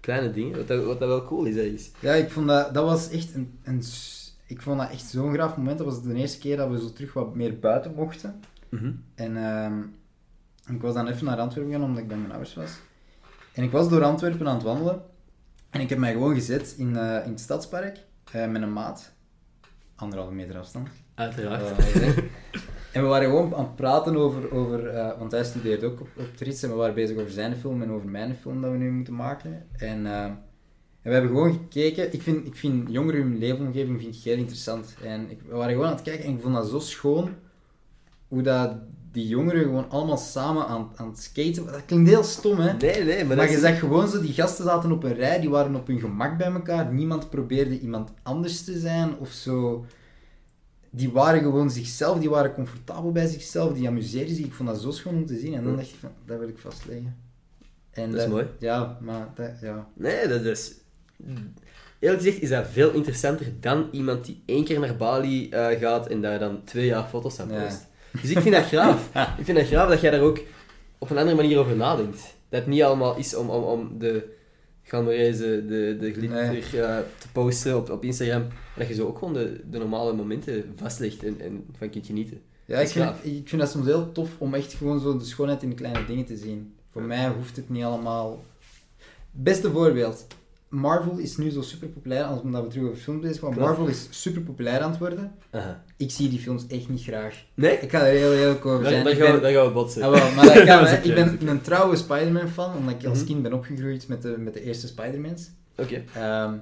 kleine dingen, wat dat, wat dat wel cool is. hè, is. Ja, ik vond dat, dat was echt een, een... Ik vond dat echt zo'n graaf moment. Dat was de eerste keer dat we zo terug wat meer buiten mochten. En ehm, ik was dan even naar Antwerpen gegaan, omdat ik bij mijn ouders was. En ik was door Antwerpen aan het wandelen. En ik heb mij gewoon gezet in, eh, in het stadspark eh, met een maat. Anderhalve meter afstand. Uiteraard. En we waren gewoon aan het praten over, over eh, want hij studeert ook op, op Trits en we waren bezig over zijn film en over mijn film dat we nu moeten maken. En, eh, en we hebben gewoon gekeken. Ik vind, ik vind jongeren hun leefomgeving vind ik heel interessant. En ik, we waren gewoon aan het kijken en ik vond dat zo schoon hoe dat die jongeren gewoon allemaal samen aan, aan het skaten. Dat klinkt heel stom, hè? Nee, nee, maar, je is... zag gewoon zo, die gasten zaten op een rij, die waren op hun gemak bij elkaar. Niemand probeerde iemand anders te zijn of zo. Die waren gewoon zichzelf, die waren comfortabel bij zichzelf, die amuseerden zich. Ik vond dat zo schoon om te zien. En dan dacht ik van, dat wil ik vastleggen. En Dat is mooi. Ja, maar dat, ja. Nee, dat is... Eerlijk gezegd is dat veel interessanter dan iemand die één keer naar Bali eh, gaat en daar dan twee jaar foto's aan Ja. post. Dus ik vind dat graaf. Ik vind dat graaf dat jij daar ook op een andere manier over nadenkt. Dat het niet allemaal is om, om, om de glamoureuse, de, de glitter te posten op, op Instagram. En dat je zo ook gewoon de, de normale momenten vastlegt en, en van kunt genieten. Ja, ik vind, ik vind dat soms heel tof om echt gewoon zo de schoonheid in de kleine dingen te zien. Voor mij hoeft het niet allemaal... Beste voorbeeld. Marvel is nu zo super populair, als omdat we terug over films bezig waren. Klopt. Marvel is super populair aan het worden. Ik zie die films echt niet graag. Nee? Ik ga er heel eerlijk over zijn. dan, gaan we, ben- dan gaan we botsen. Ah, wel, maar dat kan, Dat Ik ben een trouwe Spider-Man fan, omdat ik als Mhm. kind ben opgegroeid met de, met de eerste Spider-Mans. Oké. Ehm,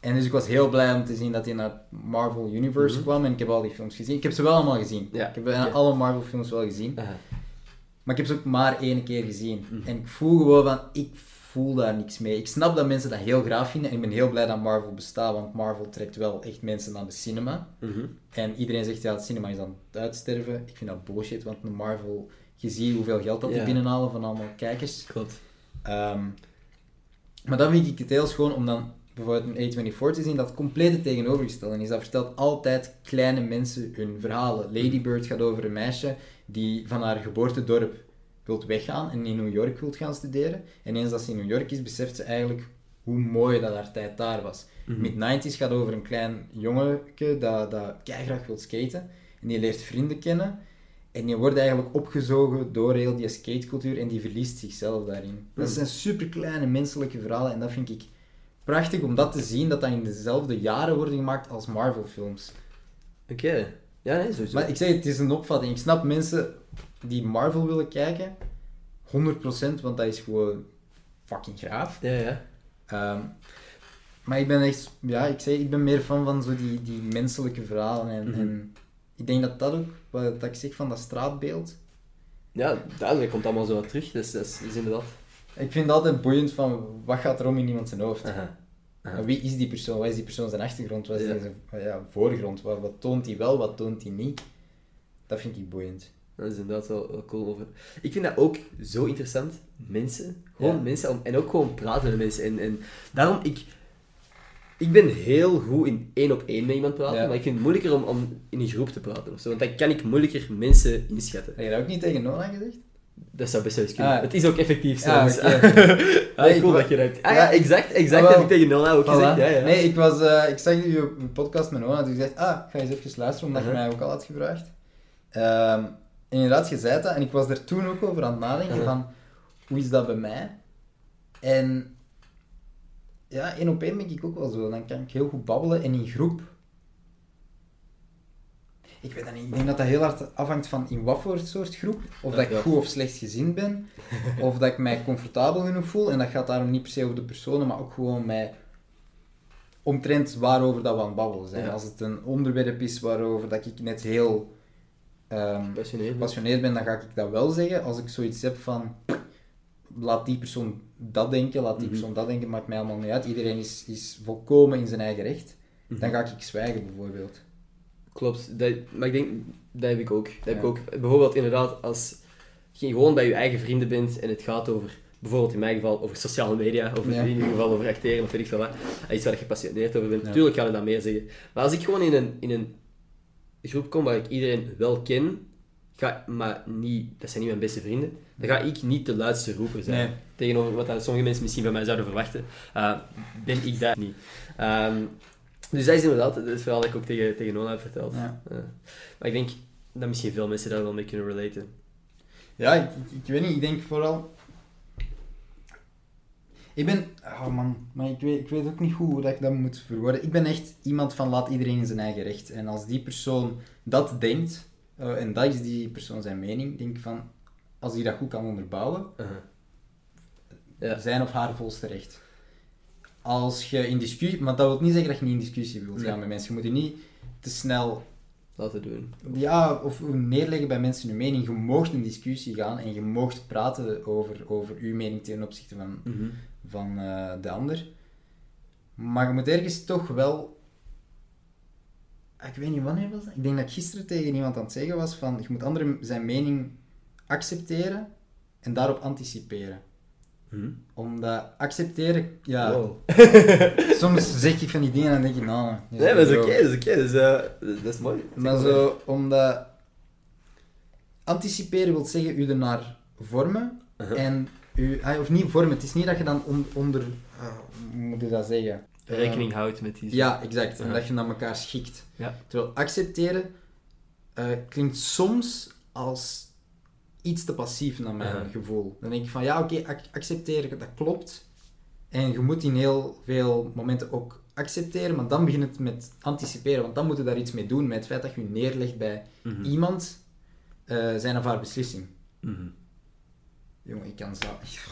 en dus ik was heel blij om te zien dat hij naar het Marvel Universe Mhm. kwam en ik heb al die films gezien. Ik heb ze wel allemaal gezien. Ja, Ik heb alle Marvel films wel gezien. Maar ik heb ze ook maar één keer gezien. Mhm. En ik voel gewoon van, ik voel daar niks mee. Ik snap dat mensen dat heel graag vinden en ik ben heel blij dat Marvel bestaat, want Marvel trekt wel echt mensen naar de cinema. Mhm. En iedereen zegt, ja, het cinema is aan het uitsterven. Ik vind dat bullshit, want de Marvel, je ziet hoeveel geld dat die binnenhalen van allemaal kijkers. Klopt. Ehm, maar dan vind ik het heel schoon om dan bijvoorbeeld een A24 te zien dat het complete tegenovergestelde is. Dat vertelt altijd kleine mensen hun verhalen. Lady Bird gaat over een meisje die van haar geboortedorp wilt weggaan en in New York wilt gaan studeren. En eens dat ze in New York is, beseft ze eigenlijk hoe mooi dat haar tijd daar was. Mhm. Mid-90s gaat over een klein jongetje dat, dat graag wil skaten. En die leert vrienden kennen. En die wordt eigenlijk opgezogen door heel die skatecultuur en die verliest zichzelf daarin. Dat Mhm. zijn super kleine menselijke verhalen en dat vind ik prachtig om dat te zien, dat dat in dezelfde jaren worden gemaakt als Marvel-films. Oké. Ja, nee, sowieso. Maar ik zeg, het is een opvatting. Ik snap mensen die Marvel willen kijken, 100%, want dat is gewoon fucking graaf. Ja, ja. Ehm, maar ik ben echt, ja, ik zeg, ik ben meer fan van zo die, die menselijke verhalen. En, Mhm. en ik denk dat dat ook, wat dat ik zeg van dat straatbeeld. Ja, duidelijk komt allemaal zo wat terug. Dus dat is, inderdaad Ik vind het altijd boeiend van wat gaat er om in iemand zijn hoofd. Aha. Wie is die persoon? Wat is die persoon zijn achtergrond? Wat is Ja. zijn ja, voorgrond? Wat, wat toont hij wel, wat toont hij niet? Dat vind ik boeiend. Dat is inderdaad wel, wel cool. Over. Ik vind dat ook zo interessant. Mensen. Gewoon Ja. mensen. Om, en ook gewoon praten met mensen. En, en daarom, ik, ik ben heel goed in één op één met iemand praten. Ja. Maar ik vind het moeilijker om, om in een groep te praten. Of zo, want dan kan ik moeilijker mensen inschatten. Heb je dat ook niet tegen Nolan gezegd? Dat zou best wel eens kunnen. Ah. Het is ook effectief zo. Ah, Nee, cool wa- dat je dat hebt. Ah Ja. exact. Exact Ah, wel. heb ik tegen Nola ook Voilà. gezegd. Ja, ja. Nee, ik, was, eh, ik zag je op een podcast met Nolan en toen gezegd, ah, ik ga eens even luisteren, omdat je Uh-huh. mij ook al had gevraagd. Ehm, inderdaad, je zei dat, en ik was er toen ook over aan het nadenken van, hoe is dat bij mij? En ja, één op één ben ik ook wel zo. Dan kan ik heel goed babbelen en in groep. Ik weet dat niet. Ik denk dat dat heel hard afhangt van in wat voor soort groep. Of dat ik goed of slecht gezind ben. of dat ik mij comfortabel genoeg voel. En dat gaat daarom niet per se over de personen, maar ook gewoon mij omtrent waarover dat we aan het babbelen zijn. Ja. Als het een onderwerp is waarover dat ik net heel Passioneerd. gepassioneerd ben, dan ga ik dat wel zeggen. Als ik zoiets heb van, laat die persoon dat denken, laat die Mhm. persoon dat denken, maakt mij allemaal niet uit. Iedereen is, is volkomen in zijn eigen recht. Mhm. Dan ga ik zwijgen, bijvoorbeeld. Klopt, dat, maar ik denk, dat heb ik ook. Dat heb ik Ja. ook. Bijvoorbeeld inderdaad, als je gewoon bij je eigen vrienden bent en het gaat over, bijvoorbeeld in mijn geval, over sociale media, of Ja. in ieder geval over acteren of weet ik veel wat, iets waar je gepassioneerd over bent, Ja. natuurlijk kan ik dat meer zeggen. Maar als ik gewoon in een, in een groep kom waar ik iedereen wel ken, ga, maar niet, dat zijn niet mijn beste vrienden, dan ga ik niet de luidste roeper zijn. Nee. Tegenover wat dat sommige mensen misschien van mij zouden verwachten, eh, ben ik dat niet. Ehm, dus dat is inderdaad het verhaal dat ik ook tegen, tegen Nona heb verteld. Ja. Ja. Maar ik denk dat misschien veel mensen daar wel mee kunnen relaten. Ja, ik, ik, ik weet niet, ik denk vooral... Ik ben... Oh man, maar ik weet, ik weet ook niet goed hoe dat ik dat moet verwoorden. Ik ben echt iemand van laat iedereen in zijn eigen recht. En als die persoon dat denkt, eh, en dat is die persoon zijn mening, denk ik van... Als die dat goed kan onderbouwen, Ja. zijn of haar volste recht. Als je in discussie... Maar dat wil niet zeggen dat je niet in discussie wilt Nee. gaan met mensen. Je moet je niet te snel Laten doen. ja, of neerleggen bij mensen hun mening. Je moogt in discussie gaan en je moogt praten over, over uw mening ten opzichte van, van eh, de ander. Maar je moet ergens toch wel... Ik weet niet wanneer was dat. Ik denk dat ik gisteren tegen iemand aan het zeggen was van je moet anderen zijn mening accepteren en daarop anticiperen. Mhm. Omdat accepteren, ja, Wow. soms zeg ik van die dingen en dan denk ik, nou, die Nee, dat is oké, dat is oké. Dat, is, eh, dat is mooi. Maar zo, omdat anticiperen wil zeggen u ernaar vormen Uh-huh. en u, of niet vormen, het is niet dat je dan on- onder, ah, hoe moet je dat zeggen? Rekening houdt met die... Eh, ja, exact, en dat je naar elkaar schikt. Ja. Terwijl accepteren eh, klinkt soms als iets te passief naar mijn gevoel. Dan denk ik van ja, oké, ac- accepteren, dat klopt. En je moet in heel veel momenten ook accepteren, maar dan begint het met anticiperen, want dan moet je daar iets mee doen met het feit dat je je neerlegt bij Mhm. iemand, eh, zijn of haar beslissing. Mhm. Jongen, ik kan zo...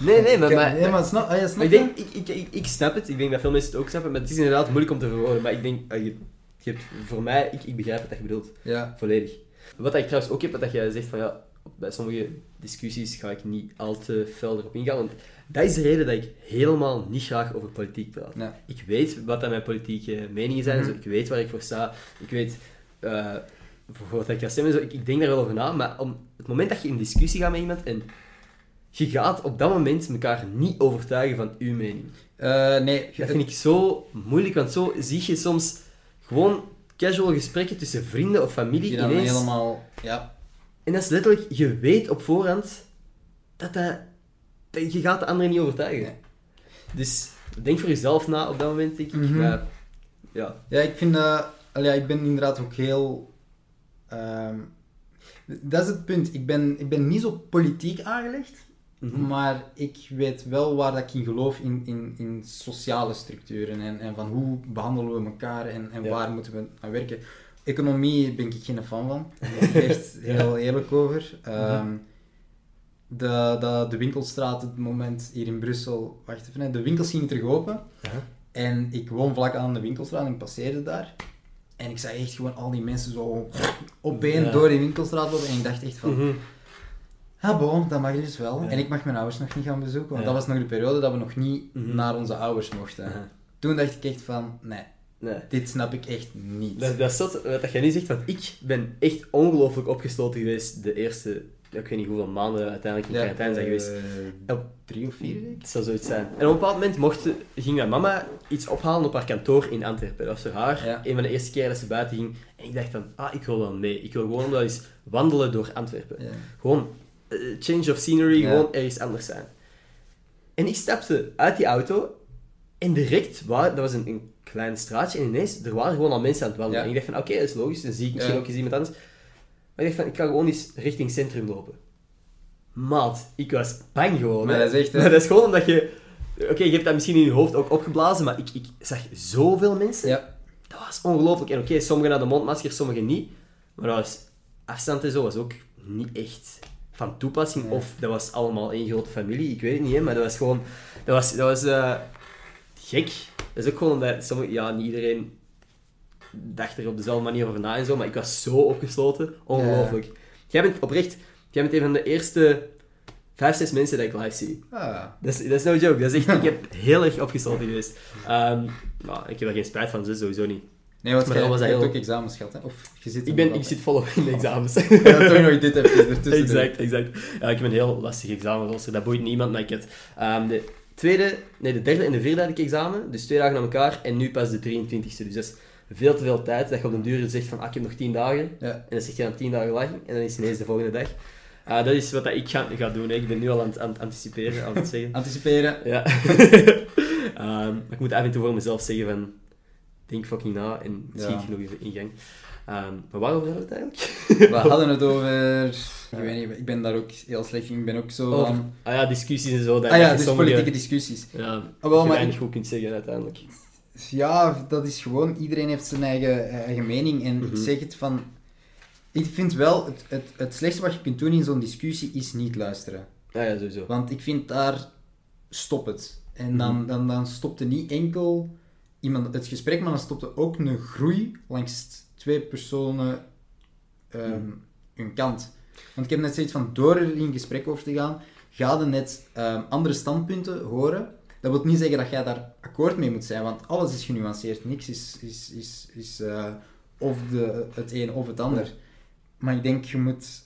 Nee, nee, maar- nee, maar snap, ah, snap ik denk, ik, ik, ik, ik snap het. Ik denk dat veel mensen het ook snappen. Maar het is inderdaad moeilijk om te verwoorden. Maar ik denk, eh, je, je hebt, voor mij, ik, ik begrijp wat je bedoelt. Ja. Volledig. Wat ik trouwens ook heb, dat jij zegt van ja, bij sommige discussies ga ik niet al te fel erop ingaan. Want dat is de reden dat ik helemaal niet graag over politiek praat. Ja. Ik weet wat mijn politieke meningen zijn, dus ik weet waar ik voor sta. Ik weet eh voor wat ik ga stemmen. Zo. Ik, ik denk daar wel over na, maar om het moment dat je in discussie gaat met iemand en je gaat op dat moment elkaar niet overtuigen van uw mening. Eh, nee, Dat vind ik zo moeilijk, want zo zie je soms gewoon casual gesprekken tussen vrienden of familie die ineens. helemaal... Ja. En dat is letterlijk, je weet op voorhand dat, dat, dat je gaat de andere niet overtuigen. Nee. Dus denk voor jezelf na op dat moment, denk ik. Mhm. Maar, ja. Ja, ik vind... ja, ik ben inderdaad ook heel... ehm, dat is het punt. Ik ben, ik ben niet zo politiek aangelegd. Mhm. Maar ik weet wel waar dat ik in geloof in, in, in sociale structuren en, en van hoe behandelen we elkaar en, en Ja. waar moeten we aan werken. Economie ben ik geen fan van. Daar ben ik echt heel eerlijk over. Ehm, de, de, de winkelstraat het moment hier in Brussel, wacht even, de winkels gingen terug open. En ik woon vlak aan de winkelstraat en ik passeerde daar. En ik zag echt gewoon al die mensen zo op één Ja. door die winkelstraat lopen. En ik dacht echt van, Mhm. Ah, bon, dat mag dus wel. Ja. En ik mag mijn ouders nog niet gaan bezoeken, want Ja. dat was nog de periode dat we nog niet Mhm. naar onze ouders mochten. Toen dacht ik echt van, nee, Nee. dit snap ik echt niet. Dat, dat is zot wat dat jij nu zegt, want ik ben echt ongelooflijk opgesloten geweest de eerste, ik weet niet hoeveel maanden uiteindelijk in quarantaine zijn geweest. eh, Op- drie of vier weken? Het zou zoiets zijn. En op een bepaald moment mocht, ging mijn mama iets ophalen op haar kantoor in Antwerpen. Dat was voor haar Ja. een van de eerste keer dat ze buiten ging. En ik dacht van, ah, ik wil wel mee. Ik wil gewoon wel eens wandelen door Antwerpen. Gewoon eh, change of scenery, Ja. gewoon ergens anders zijn. En ik stapte uit die auto en direct, waar, dat was een, een klein straatje en ineens, er waren gewoon al mensen aan het wandelen. Ja. En ik dacht van, oké, dat is logisch, dan zie ik misschien ook eens iemand anders. Maar ik dacht van, ik ga gewoon eens richting centrum lopen. Maat, ik was bang gewoon. Maar dat is echt? Maar dat is gewoon omdat je... Oké, je hebt dat misschien in je hoofd ook opgeblazen, maar ik, ik zag zoveel mensen. Ja. Dat was ongelooflijk. En oké, sommigen hadden mondmaskers, sommigen niet. Maar dat was, afstand en zo was ook niet echt van toepassing. Of dat was allemaal één grote familie, ik weet het niet, hè, maar dat was gewoon... Dat was, dat was eh, gek. Dat is ook gewoon omdat sommige, ja, niet iedereen dacht er op dezelfde manier over na en zo, maar ik was zo opgesloten. Ongelooflijk. Jij bent oprecht... Jij bent een van de eerste vijf, zes mensen dat ik live zie. Ah, Dat is, dat is no joke. Dat is echt, ik heb heel erg opgesloten geweest. Maar ik heb er geen spijt van, dus sowieso niet. Nee, want jij was je hebt ook examens gehad, hè? Of je zit Ik, ben, ik zit volop in de examens. altijd. Ja, toch nog dit even ertussen exact, exact. Ja, ik heb een heel lastig examenrooster. Dat boeit niemand, maar ik heb de tweede, nee, de derde en de vierde had ik examen. Dus twee dagen aan elkaar. En nu pas de 23e. Dus dat is veel te veel tijd. Dat je op den duur zegt van, ah, ik heb nog tien dagen. Ja. En dan zeg je dan tien dagen lang. En dan is het ineens de volgende dag. Ah, dat is wat dat ik ga, ga doen. Hè. Ik ben nu al aan het, aan het anticiperen, aan het zeggen. Anticiperen. Ja. Maar ik moet af en toe voor mezelf zeggen van... Denk fucking na en schiet Ja. genoeg even in gang. Ehm, maar waarover hadden we het eigenlijk? We hadden het over... Ik weet niet, ik ben daar ook heel slecht in. Ik ben ook zo Over- van... Ah ja, discussies en zo. Dat Ah ja, dus sommige- politieke discussies. Ja, wel, dat je maar goed kunt zeggen uiteindelijk. Ja, dat is gewoon... Iedereen heeft zijn eigen, eigen mening. En Mhm. ik zeg het van... Ik vind wel, het, het, het slechtste wat je kunt doen in zo'n discussie is niet luisteren. Ah ja, sowieso. Want ik vind daar... Stop het. En Mhm. dan, dan, dan stopt er niet enkel iemand het gesprek, maar dan stopt er ook een groei langs twee personen Mhm. hun kant. Want ik heb net zoiets van, door er in gesprek over te gaan, ga je net ehm, andere standpunten horen. Dat wil niet zeggen dat jij daar akkoord mee moet zijn, want alles is genuanceerd. Niks is, is, is, is eh, of de, het een of het ander. Maar ik denk, je moet...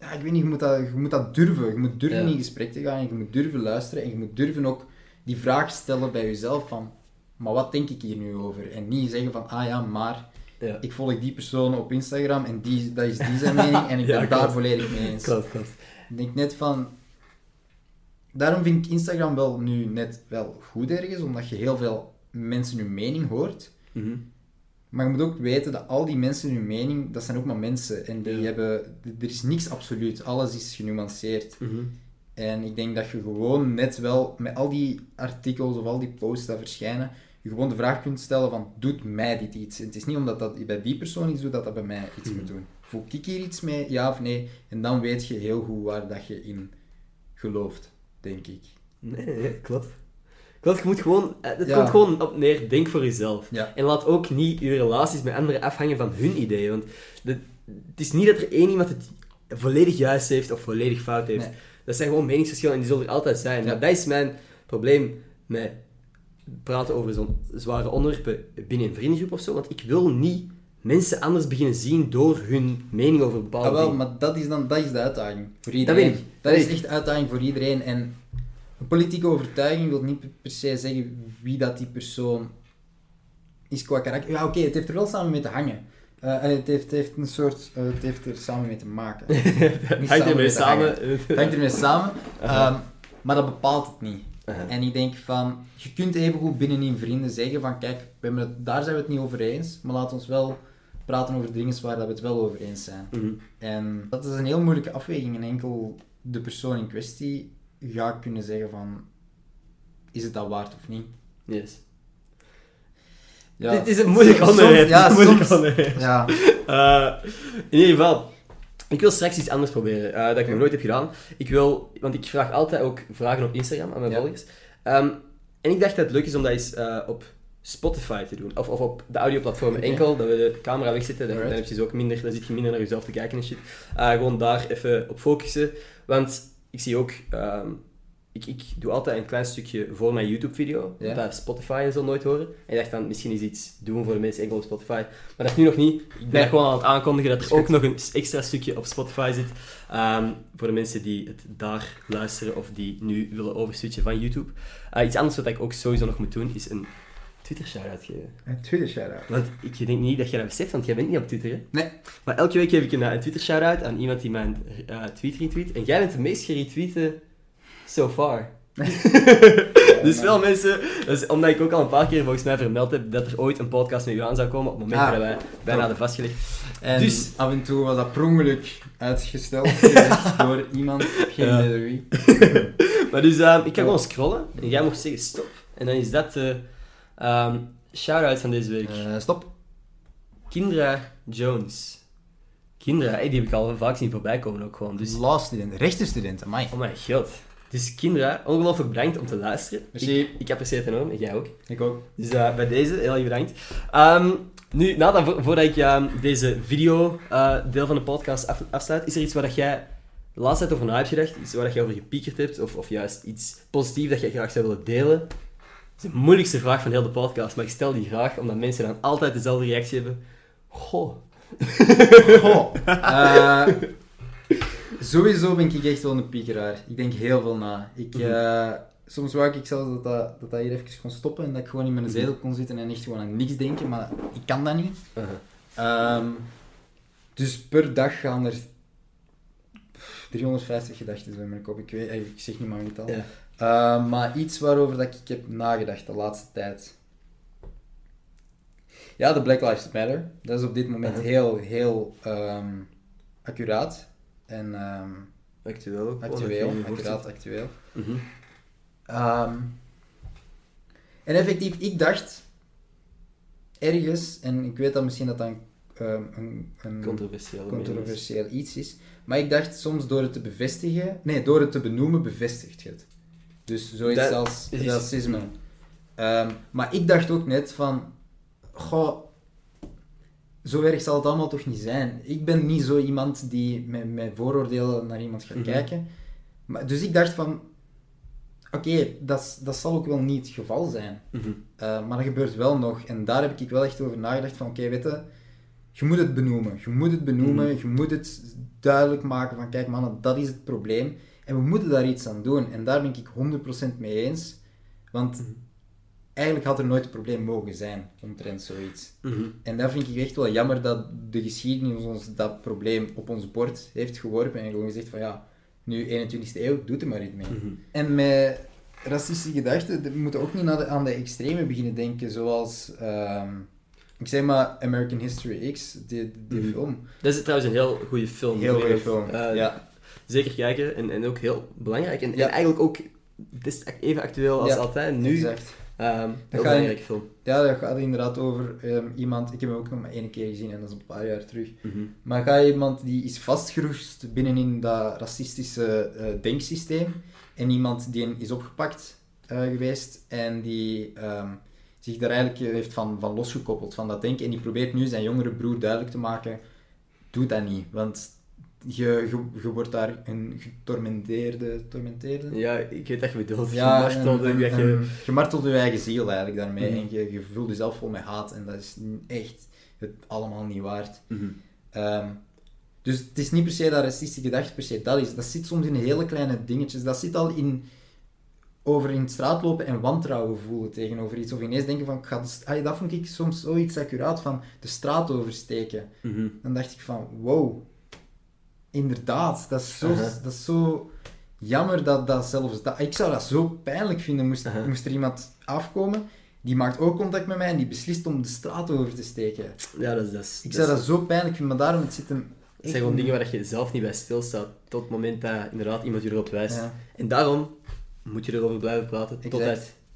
Ja, ik weet niet, je moet dat, je moet dat durven. Je moet durven Ja. in gesprek te gaan en je moet durven luisteren en je moet durven ook die vraag stellen bij jezelf van, maar wat denk ik hier nu over? En niet zeggen van, ah ja, maar Ja. ik volg die persoon op Instagram en die, dat is die zijn mening en ik Ja, ben klopt. daar volledig mee eens. Klopt, klopt. Ik denk net van... Daarom vind ik Instagram wel nu net wel goed ergens, omdat je heel veel mensen hun mening hoort. Mhm. Maar je moet ook weten dat al die mensen hun mening, dat zijn ook maar mensen. En die Ja. hebben... Er is niks absoluut. Alles is genuanceerd. Mhm. En ik denk dat je gewoon net wel, met al die artikels of al die posts die verschijnen, je gewoon de vraag kunt stellen van, doet mij dit iets? En het is niet omdat dat bij die persoon iets doet, dat dat bij mij iets Mhm. moet doen. Voel ik hier iets mee, ja of nee? En dan weet je heel goed waar dat je in gelooft, denk ik. Nee, klopt. Klopt, je moet gewoon... eh, Het Ja. komt gewoon op neer, denk voor jezelf. Ja. En laat ook niet je relaties met anderen afhangen van hun ideeën. Want de- het is niet dat er één iemand het volledig juist heeft of volledig fout heeft. Nee. Dat zijn gewoon meningsverschillen en die zullen er altijd zijn. Ja. Dat is mijn probleem met praten over zo'n zware onderwerpen binnen een vriendengroep of zo. Want ik wil niet mensen anders beginnen zien door hun mening over bepaalde Ah, wel, dingen. maar dat is, dan, dat is de uitdaging voor iedereen. weet ik, Dat dat is echt de uitdaging voor iedereen. En een politieke overtuiging wil niet per se zeggen wie dat die persoon is qua karakter. Ja, oké, het heeft er wel samen mee te hangen. Eh, het, heeft, het heeft een soort... eh, het heeft er samen mee te maken. Niet Hangt ermee samen. Het hangt ermee samen, maar dat bepaalt het niet. En ik denk van, je kunt evengoed binnenin vrienden zeggen van, kijk, het, daar zijn we het niet over eens, maar laat ons wel praten over dingen waar dat we het wel over eens zijn. Mhm. En dat is een heel moeilijke afweging en enkel de persoon in kwestie gaat kunnen zeggen van, is het dat waard of niet? Yes. Ja. Dit is een moeilijk Soms- onderwerp. ja, moeilijk soms- onderwerp. Ja, Eh, in ieder geval, ik wil straks iets anders proberen, eh, dat ik nog nooit heb gedaan. Ik wil, want ik vraag altijd ook vragen op Instagram aan mijn Ja. volgers. Ehm, en ik dacht dat het leuk is om dat eens eh, op Spotify te doen. Of, of op de audioplatformen Oké. enkel, dat we de camera wegzetten. Dan, dan heb je dus ook minder, dan zit je minder naar jezelf te kijken en shit. Gewoon daar even op focussen. Want ik zie ook... ehm, ik, ik doe altijd een klein stukje voor mijn YouTube-video, Ja. dat Spotify en zo nooit horen. En ik dacht dan, misschien is iets doen voor de mensen enkel op Spotify. Maar dat is nu nog niet. Ik ben Nee. gewoon aan het aankondigen dat er ook nog een extra stukje op Spotify zit. Ehm, voor de mensen die het daar luisteren of die nu willen overswitchen van YouTube. Eh, iets anders wat ik ook sowieso nog moet doen, is een Twitter shout-out geven. Een Twitter shout-out. Want ik denk niet dat jij dat beseft, want jij bent niet op Twitter, hè? Nee. Maar elke week geef ik een, eh, een Twitter shout-out aan iemand die mijn eh, tweet retweet. En jij bent de meest geretweete so far. dus veel mensen, dus omdat ik ook al een paar keer volgens mij vermeld heb dat er ooit een podcast met u aan zou komen, op het moment dat wij bijna hadden vastgelegd. En Dus- af en toe was dat per ongeluk uitgesteld gezegd door iemand. Ik heb Geen Ja. idee door wie. Maar dus, ehm, ik ga gewoon scrollen en jij mocht zeggen stop. En dan is dat de ehm shout-out van deze week. Eh, stop. Kindra Jones. Kindra, hey, die heb ik al vaak zien voorbij komen ook gewoon. Dus, Law student, rechtenstudent, amai. oh mijn god. Dus Kindra, ongelooflijk bedankt om te luisteren. Merci. Ik, ik apprecieer het enorm, en jij ook. Ik ook. Dus eh, bij deze, heel erg bedankt. Ehm, nu, Nathan, vo- voordat ik ehm, deze video eh, deel van de podcast af, afsluit, is er iets waar dat jij de laatste tijd over na hebt gedacht? Iets waar dat jij over gepiekerd hebt? Of, of juist iets positiefs dat jij graag zou willen delen? Dat is de moeilijkste vraag van heel de podcast, maar ik stel die graag omdat mensen dan altijd dezelfde reactie hebben. Goh. Goh. Sowieso ben ik echt wel een piekeraar. Ik denk heel veel na. Ik, eh, soms wou ik zelfs dat dat, dat dat hier even kon stoppen en dat ik gewoon in mijn zetel kon zitten en echt gewoon aan niks denken, maar ik kan dat niet. Ehm, dus per dag gaan er 350 gedachten bij mijn kop. Ik, weet, eh, ik zeg niet maar het al. Ja. Ehm, maar iets waarover dat ik heb nagedacht de laatste tijd. Ja, de Black Lives Matter. Dat is op dit moment Uh-huh. heel, heel ehm, accuraat. En ehm, Actueel ook. actueel. actueel. Mhm. Ehm, en effectief, ik dacht ergens, en ik weet dat misschien dat een, ehm, een, een Controversieel. controversieel iets is, maar ik dacht soms door het te bevestigen, nee, door het te benoemen bevestigt je het. Dus zoiets Dat als is- racisme. Maar ik dacht ook net van, goh, zo erg zal het allemaal toch niet zijn. Ik ben niet zo iemand die met, met vooroordelen naar iemand gaat Mhm. kijken. Maar, dus ik dacht van, oké, dat, zal ook wel niet het geval zijn. Mhm. Uh, maar dat gebeurt wel nog. En daar heb ik wel echt over nagedacht van, oké, weet je, je moet het benoemen. Je moet het benoemen, Mhm. je moet het duidelijk maken van, kijk mannen, dat is het probleem. En we moeten daar iets aan doen. En daar ben ik 100% mee eens. Want. Eigenlijk had er nooit een probleem mogen zijn, omtrent zoiets. Mhm. En dat vind ik echt wel jammer dat de geschiedenis ons dat probleem op ons bord heeft geworpen. En gewoon gezegd van, ja, nu 21ste eeuw, doe er maar iets mee. Mhm. En met racistische gedachten, we moeten ook niet naar de, aan de extreme beginnen denken, zoals, ehm, ik zeg maar, American History X, die, die Mhm. film. Dat is trouwens een heel goede film. Heel goede Eh, film, ja. Zeker kijken en, en ook heel belangrijk. En, Ja. en eigenlijk ook het is even actueel als Ja, altijd. Nu, Exact. Ehm heel ga je- belangrijke film. Ja, dat gaat inderdaad over ehm, iemand, ik heb hem ook nog maar één keer gezien en dat is een paar jaar terug. Mhm. Maar ga iemand die is vastgeroest binnenin dat racistische eh, denksysteem en iemand die is opgepakt eh, geweest en die ehm, zich daar eigenlijk heeft van, van losgekoppeld van dat denken en die probeert nu zijn jongere broer duidelijk te maken, doe dat niet, want je, je, je wordt daar een getormenteerde, tormenteerde? Ja, ik weet dat je bedoelt. Ja, Gemarteld, en- dat en- je... je martelt je eigen ziel eigenlijk daarmee Mhm. en je, je vult jezelf vol met haat en dat is echt het allemaal niet waard. Mhm. Ehm, dus het is niet per se dat racistische gedachte per se dat is. Dat zit soms in hele kleine dingetjes. Dat zit al in over in straat lopen en wantrouwen voelen tegenover iets. Of ineens denken van, ik ga de dat vond ik soms zoiets accuraat van de straat oversteken. Mhm. Dan dacht ik van, wow, inderdaad, dat is zo, Aha. dat is zo jammer dat dat zelfs dat... Ik zou dat zo pijnlijk vinden, moest, Aha. moest er iemand afkomen, die maakt ook contact met mij en die beslist om de straat over te steken. Ja, dat is... Dat is Ik zou dat zo pijnlijk vinden, maar daarom het zit hem... Het zijn gewoon dingen waar je zelf niet bij stilstaat, tot het moment dat inderdaad iemand je erop wijst. Ja. En daarom moet je erover blijven praten, tot.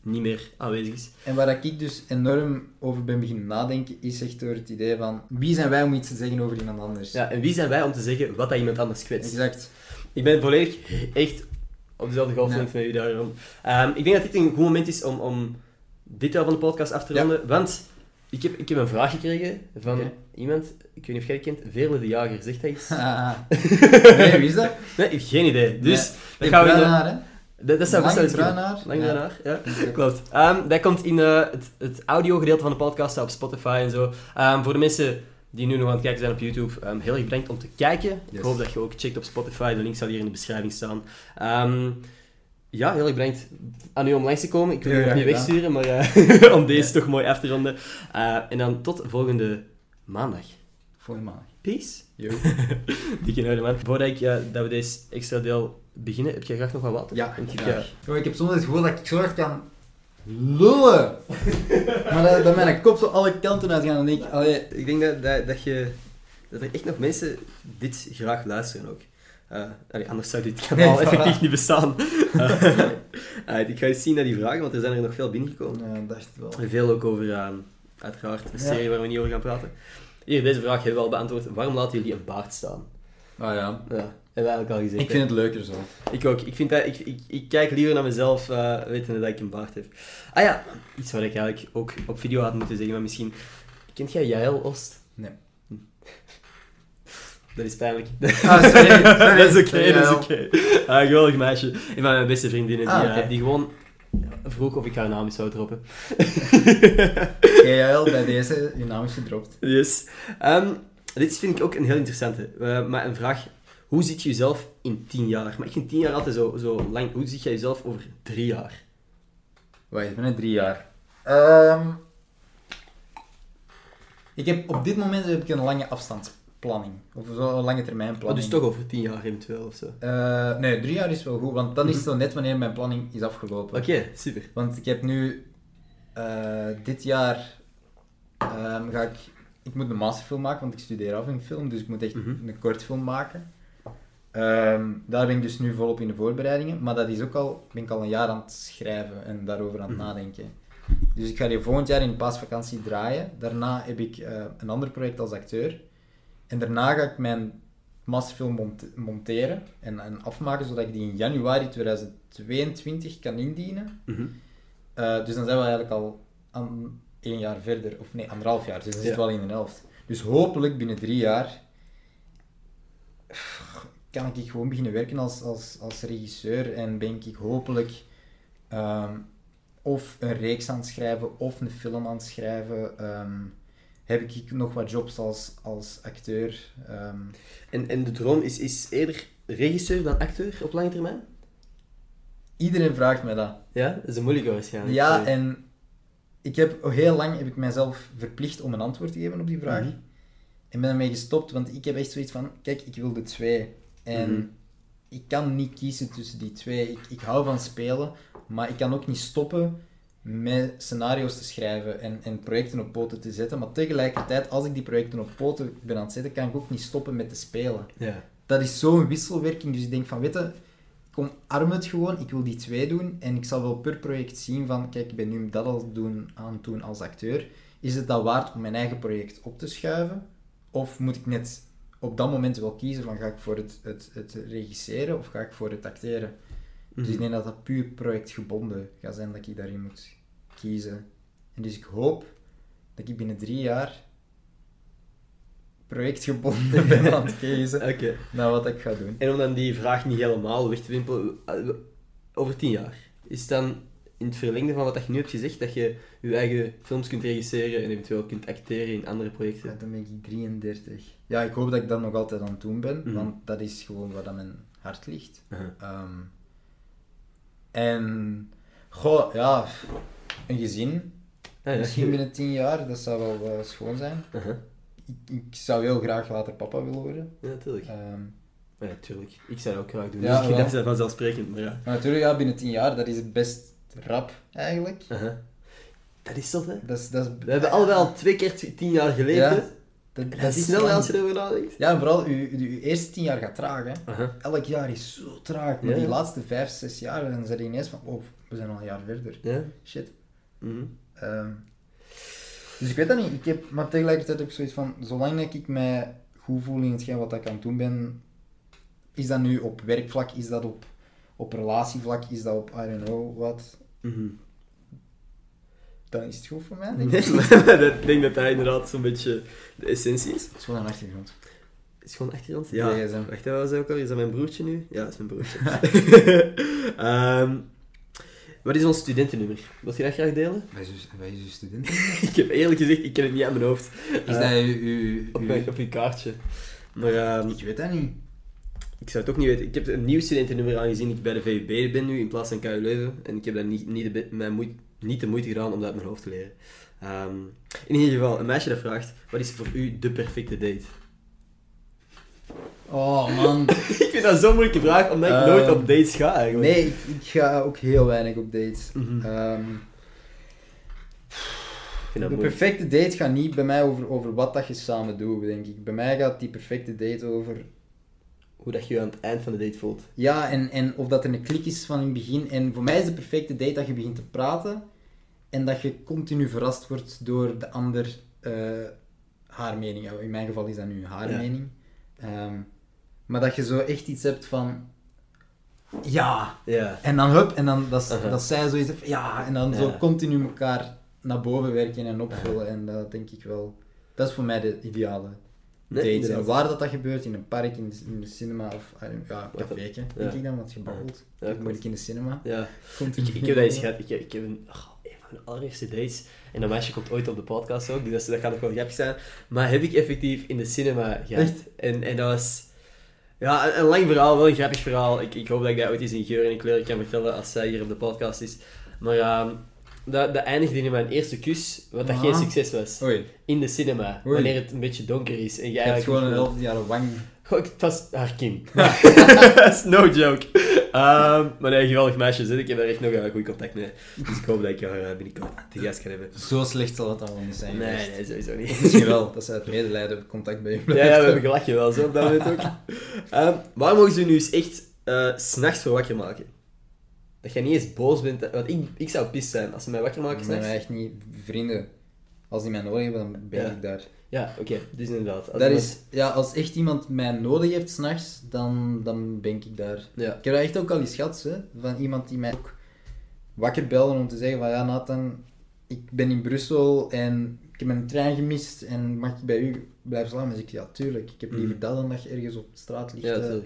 Niet meer aanwezig is. En waar ik dus enorm over ben beginnen nadenken, is echt door het idee van, wie zijn wij om iets te zeggen over iemand anders? Ja, en wie zijn wij om te zeggen wat dat iemand anders kwetst? Exact. Ik ben volledig echt op dezelfde golflengte met u daarom. Ehm, ik denk dat dit een goed moment is om, om dit deel van de podcast af te ronden. Want ik heb, ik heb een vraag gekregen van iemand, ik weet niet of jij het kent, Veerle de Jager. Zegt hij iets? Ah. nee, wie is dat? Nee, ik heb geen idee. Dus, Nee, dat gaan we in dat, zou best wel Lang bruin? Lang Ja. bruin haar, ja. Klopt. Ehm, dat komt in eh, het, het audiogedeelte van de podcast, op Spotify en zo. Ehm, voor de mensen die nu nog aan het kijken zijn op YouTube, ehm, heel erg bedankt om te kijken. Ik hoop dat je ook checkt op Spotify. De link zal hier in de beschrijving staan. Ja, heel erg bedankt aan u om langs te komen. Ik wil Ja, je nog niet wegsturen, maar eh, om deze toch mooi af te ronden. En dan tot volgende maandag. Volgende maand. Peace. Yo. Dikke orde, man. Voordat ik, eh, dat we deze extra deel beginnen, heb jij graag nog wat water? Ja, Want ik, graag. eh, Yo, ik heb soms het gevoel dat ik zo hard kan lullen. maar dat, dat mijn kop zo alle kanten uit gaat en dan denk ik, allee, Ik denk dat, dat, dat, je, dat er echt nog mensen dit graag luisteren ook. Eh, allee, anders zou dit kanaal Nee, voilà. effectief niet bestaan. Eh, ik ga eens zien naar die vragen, want er zijn er nog veel binnengekomen. ja, dacht het wel. En Veel ook over, eh, uiteraard, een Ja. serie waar we niet over gaan praten. Hier, deze vraag hebben we al beantwoord. Waarom laten jullie een baard staan? Ah ja, Ja, hebben we eigenlijk al gezegd. ik hè? vind het leuker zo. Ik ook. Ik, vind dat, ik, ik, ik kijk liever naar mezelf, eh wetende dat ik een baard heb. Ah ja, iets wat ik eigenlijk ook op video had moeten zeggen, maar misschien... Kent jij Jael Oost? Nee. Hm. Dat is pijnlijk. Ah, sorry. dat is oké, dat is oké. Ah, geweldig meisje. Een van mijn beste vriendinnen, die, Ah, die gewoon vroeg of ik haar naam eens zou droppen. JL, bij deze, je naam is gedropt. Yes. Ehm, dit vind ik ook een heel interessante. Eh, maar een vraag. Hoe ziet je jezelf in tien jaar? Maar ik vind tien jaar altijd zo, zo lang. Hoe ziet jij jezelf over drie jaar? Wacht, binnen drie jaar. Ehm, ik heb, op dit moment heb ik een lange afstandsplanning. Of zo een lange termijn Oh, planning. dus toch over tien jaar eventueel of zo. Eh, nee, drie jaar is wel goed, want dan is het zo net wanneer mijn planning is afgelopen. Oké, super. Want ik heb nu eh, dit jaar ehm, ga ik, ik moet een masterfilm maken, want ik studeer af in film, dus ik moet echt Mhm. een kortfilm maken. Ehm, daar ben ik dus nu volop in de voorbereidingen, maar dat is ook al, ben ik al een jaar aan het schrijven en daarover aan het Mhm. nadenken. Dus ik ga die volgend jaar in de paasvakantie draaien. Daarna heb ik eh, een ander project als acteur. En daarna ga ik mijn masterfilm mont- monteren en, en afmaken, zodat ik die in januari 2022 kan indienen. Mhm. Eh, dus dan zijn we eigenlijk al aan één jaar verder, of nee, anderhalf jaar. Dus dan zitten we al in de helft. Dus hopelijk binnen drie jaar kan ik gewoon beginnen werken als, als, als regisseur en ben ik hopelijk ehm, of een reeks aan het schrijven of een film aan het schrijven. Ehm, heb ik nog wat jobs als, als acteur. ehm. En, en de droom is, is eerder regisseur dan acteur op lange termijn? iedereen vraagt mij dat. Ja, dat is een moeilijke waarschijnlijk. Ja, en ik heb heel lang heb ik mijzelf verplicht om een antwoord te geven op die vraag. Mhm. En ben ermee gestopt, want ik heb echt zoiets van, kijk, ik wil de twee. En Mhm. ik kan niet kiezen tussen die twee. Ik, ik hou van spelen, maar ik kan ook niet stoppen met scenario's te schrijven en, en projecten op poten te zetten. Maar tegelijkertijd, als ik die projecten op poten ben aan het zetten, kan ik ook niet stoppen met te spelen. Ja. Dat is zo'n wisselwerking, dus ik denk van, weet je, ik omarm het gewoon, ik wil die twee doen en ik zal wel per project zien van, kijk, ik ben nu dat al doen, aan het doen als acteur. Is het dat waard om mijn eigen project op te schuiven? Of moet ik net op dat moment wel kiezen van, ga ik voor het, het, het regisseren of ga ik voor het acteren? Dus ik Mhm. denk dat dat puur projectgebonden gaat zijn dat ik daarin moet kiezen. En dus ik hoop dat ik binnen drie jaar projectgebonden ben aan het kiezen Oké. naar wat ik ga doen. En om dan die vraag niet helemaal weg te wimpelen, eh, over tien jaar, is dan in het verlengde van wat je nu hebt gezegd, dat je je eigen films kunt regisseren en eventueel kunt acteren in andere Ja, projecten? dan ben ik 33. Ja, ik hoop dat ik dat nog altijd aan het doen ben, Mhm. want dat is gewoon waar dat mijn hart ligt. Ehm, en, goh, ja, een gezin. Ah, ja. Misschien binnen 10 jaar, dat zou wel eh, schoon zijn. Ik, ik zou heel graag later papa willen worden. Ja, natuurlijk. Ehm, Ja, natuurlijk. Ik zou dat ook graag doen. Ja, Ja, wel. dat is vanzelfsprekend, maar ja. maar natuurlijk, ja, binnen 10 jaar, dat is best rap eigenlijk. Dat is toch, hè? Dat is, dat is, We hebben allebei al twee keer tien jaar geleefd, Ja. dat, Dat is snel als je erover nadenkt. Ja, en vooral, je, eerste 10 jaar gaat traag, hè. Elk jaar is zo traag, maar die laatste 5, 6 jaar, dan zijn je ineens van, oh, we zijn al een jaar verder. Ja. Shit. Mhm. Ehm, dus ik weet dat niet. Ik heb, maar tegelijkertijd heb ik zoiets van, zolang dat ik mij goed voel in hetgeen wat ik aan het doen ben, is dat nu op werkvlak, is dat op, op relatievlak, is dat op I don't know wat. Mhm. dan is het goed voor mij. Denk ik. denk dat dat inderdaad zo'n beetje de essentie is. Het is gewoon een achtergrond. Is gewoon achtergrond? Ja. Wacht, wat was ook al? Is dat mijn broertje nu? Ja, dat is mijn broertje. Ehm, wat is ons studentennummer? Wil je dat graag delen? Wij zijn studenten. ik heb eerlijk gezegd, ik ken het niet aan mijn hoofd. Is Eh, dat uw... uw, op, uw- op je kaartje. Maar ehm, Ik weet dat niet. ik zou het ook niet weten. Ik heb een nieuw studentennummer aangezien ik bij de VUB ben nu in plaats van KU Leuven. En ik heb dat niet, niet, de, mijn moeite, niet de moeite gedaan om dat uit mijn hoofd te leren. Ehm, in ieder geval, een meisje dat vraagt, wat is voor u de perfecte date? Oh, man. ik vind dat zo'n moeilijke vraag, omdat ik Ehm, nooit op dates ga eigenlijk. Nee, ik, ik ga ook heel weinig op dates. Dat de perfecte date gaat niet bij mij over, over wat dat je samen doet, denk ik. Bij mij gaat die perfecte date over... Hoe dat je je aan het eind van de date voelt. Ja, en, en of dat er een klik is van in het begin. En voor mij is de perfecte date dat je begint te praten en dat je continu verrast wordt door de ander eh, haar mening. In mijn geval is dat nu haar Ja. mening. Ehm, maar dat je zo echt iets hebt van... Ja, Ja. En dan hup, en dan dat, Aha. dat zij zoiets heeft, ja, en dan zo continu elkaar naar boven werken en opvullen. En dat denk ik wel, dat is voor mij de ideale Nee, date. En inderdaad. waar dat, dat gebeurt, in een park, in de, in de cinema of don't- ja, Wat café, denk Ja. ik dan, want je babbelt. Ja, moet ik in de cinema. Ja. Ik, ik heb dat eens gehad. Ik, heb- ik heb een, oh, een mijn allereerste dates. En dat meisje komt ooit op de podcast ook, dus dat, gaat ook wel grappig zijn. Maar heb ik effectief in de cinema gehad. En, en dat was... Ja, een, een lang verhaal, wel een grappig verhaal. Ik, ik hoop dat ik dat ooit eens in geur en in kleur kan vertellen als zij hier op de podcast is. Maar ehm dat, dat eindigde in mijn eerste kus, wat dat Ah. geen succes was. Oei, In de cinema, Oei. wanneer het een beetje donker is. En je hebt gewoon een elf jaar wang. Goh, het was haar is no joke. Ehm, maar nee, geweldig meisje. zit. Ik heb daar echt nog een goed contact mee. Dus ik hoop dat ik haar eh, binnenkort te gast kan hebben. Zo slecht zal het wel niet zijn Nee, geweest. nee, sowieso niet. Misschien wel, dat ze uit medelijden contact bij je Ja, blijft ja, we hebben. gelachen wel zo op dat moment ook. Ehm, waar mogen ze nu eens echt eh, s s'nachts voor wakker maken? Dat jij niet eens boos bent. eh, Want ik, ik zou pist zijn als ze mij wakker maken s'nachts. echt niet vrienden. Als die mij nodig hebben, dan ben Ja. ik daar. Ja, oké. Dus inderdaad. Als Dat iemand- is, ja, als echt iemand mij nodig heeft s'nachts, dan, dan ben ik daar. Ja. Ik heb dat echt ook al eens gehad, hè, van iemand die mij ook wakker belde om te zeggen van ja Nathan, ik ben in Brussel en ik heb mijn trein gemist en mag ik bij u blijven slapen? Dus ik ja tuurlijk, ik heb liever Mhm. dat dan dat je ergens op de straat ligt. Ja, eh.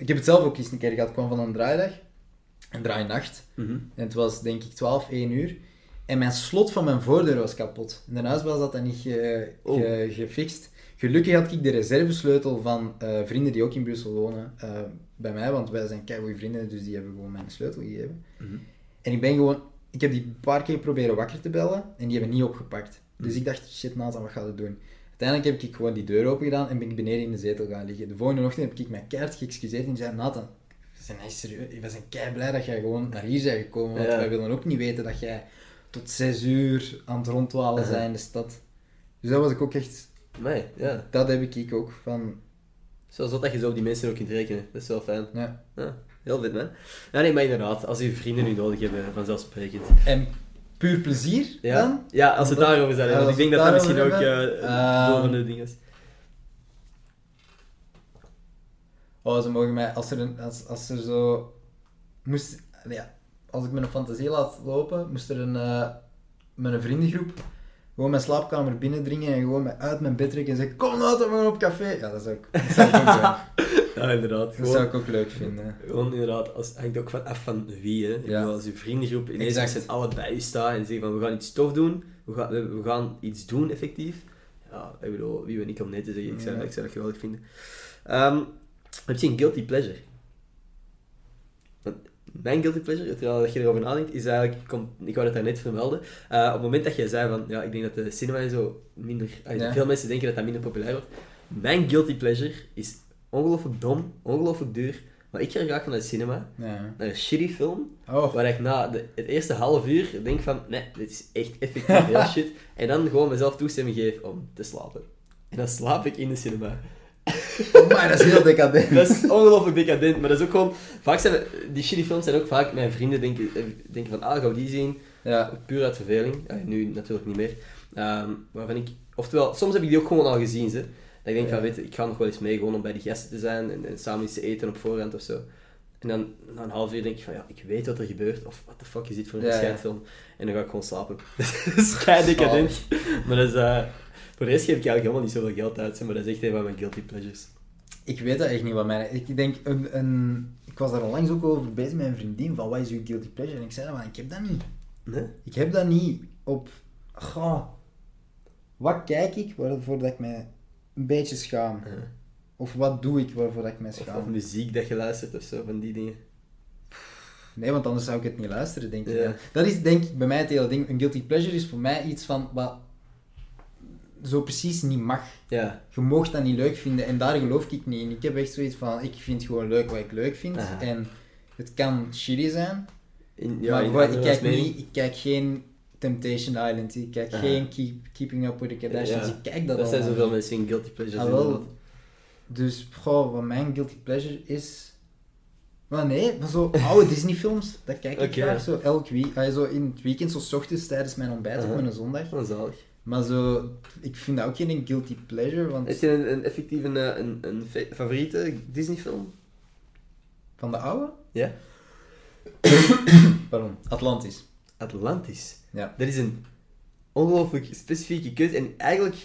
ik heb het zelf ook eens een keer gehad, ik kwam van een draaidag, een draainacht. Mhm. En het was denk ik 12, 1 uur. En mijn slot van mijn voordeur was kapot. In de huisbaas had dat niet ge- Oh. ge- gefixt. Gelukkig had ik de reservesleutel van eh, vrienden die ook in Brussel wonen eh, bij mij, want wij zijn keigoede vrienden, dus die hebben gewoon mijn sleutel gegeven. Mhm. En ik ben gewoon, ik heb die een paar keer proberen wakker te bellen en die hebben niet opgepakt. Dus ik dacht, shit Nathan, wat ga je doen? Uiteindelijk heb ik gewoon die deur open gedaan en ben ik beneden in de zetel gaan liggen. De volgende ochtend heb ik mij keihard geëxcuseerd en zei, Nathan, we zijn echt serieus, we zijn kei blij dat jij gewoon naar hier bent gekomen, want Ja. wij willen ook niet weten dat jij tot zes uur aan het rondwalen bent in de stad. Dus dat was ik ook echt, Nee, ja. dat heb ik ook van, Zoals dat je zo op die mensen ook kunt rekenen. Dat is wel fijn. ja. Ja, heel vet, man. Ja, nee, maar inderdaad, als je vrienden nu nodig hebben, vanzelfsprekend. En puur plezier Ja, dan? ja als we het daarover zijn. ja, want ik denk dat dat misschien ook uh, volgende ding is. Oh, ze mogen mij, als er, een, als, als er zo, moest, ja, als ik mijn fantasie laat lopen, moest er een, met een vriendengroep gewoon mijn slaapkamer binnendringen en gewoon mij uit mijn bed trekken en zeggen, kom nou, we gaan op café. Ja, dat zou ik, dat zou ik ook. Ja, inderdaad. dat Gewoon, zou ik ook leuk vinden. gewoon inderdaad, als, hangt ook van af van wie. Hè. Ik Ja. bedoel, als je vriendengroep ineens z'n allen bij je staat en zeggen van we gaan iets tof doen, we gaan, we, we gaan iets doen effectief. Ja, ik bedoel, wie ben ik om nee te zeggen, ik zou, Ja. ik zou dat geweldig vinden. Ehm, heb je een guilty pleasure? Mijn guilty pleasure, terwijl dat je erover nadenkt, is eigenlijk, kom, ik wou het daar net vermelden, eh, op het moment dat jij zei van, ja, ik denk dat de cinema en zo minder, Ja. veel mensen denken dat dat minder populair wordt. Mijn guilty pleasure is ongelooflijk dom, ongelooflijk duur, maar ik ga graag naar de cinema, Ja. naar een shitty film, Oh, waar ik na de, het eerste half uur denk van, nee, dit is echt effectief heel shit, en dan gewoon mezelf toestemming geef om te slapen. En dan slaap ik in de cinema. Maar dat is heel decadent. Dat is ongelooflijk decadent, maar dat is ook gewoon... Vaak zijn die shitty films zijn ook vaak... Mijn vrienden denken, eh, denken van, ah, gaan die zien? Ja, Puur uit verveling. Ja, nu natuurlijk niet meer. Ehm, waarvan ik... Oftewel, soms heb ik die ook gewoon al gezien, ze. Dat ik denk Ja. van, weet ik ga nog wel eens mee, gewoon om bij die gasten te zijn en, en samen iets te eten op voorhand of zo. En dan na een half uur denk ik van, ja, ik weet wat er gebeurt. Of what the fuck is dit voor een Ja? En dan ga ik gewoon slapen. dat is kei decadent. Maar dat is... eh, voor de rest geef ik eigenlijk helemaal niet zoveel geld uit. Maar dat is echt een van mijn guilty pleasures. Ik weet dat echt niet wat mijn... Ik denk, een, een, ik was daar onlangs ook over bezig met een vriendin, van wat is uw guilty pleasure? En ik zei, van, ik heb dat niet. Nee? Ik heb dat niet op... Goh, wat kijk ik waarvoor dat ik mij een beetje schaam? Of wat doe ik waarvoor dat ik mij schaam? of muziek dat je luistert of zo, van die dingen. Nee, want anders zou ik het niet luisteren, denk ik. Ja. Dat is denk ik bij mij het hele ding. Een guilty pleasure is voor mij iets van wat zo precies niet mag. Ja. Je moogt dat niet leuk vinden en daar geloof ik niet in. Ik heb echt zoiets van, ik vind gewoon leuk wat ik leuk vind. Aha. En het kan shitty zijn, In, ja, maar ik, kijk niet, ik kijk geen Temptation Island, ik kijk Aha. geen keep, Keeping Up with the Kardashians, Ja. ik kijk dat Dat zijn zoveel mensen in guilty pleasures. Ah, wel. Dus, goh, wat mijn guilty pleasure is... Maar nee, maar zo oude Disney-films, dat kijk ik graag zo elk week. ah, zo in het weekend, zo 's ochtends tijdens mijn ontbijt Aha. op een zondag. Dat is zalig. Maar zo, ik vind dat ook geen guilty pleasure, want Heb je een, een effectief een, eh, een, een fa- favoriete Disney-film? van de oude... Ja. Pardon, Atlantis. Atlantis. Ja. Dat is een ongelooflijk specifieke keuze en eigenlijk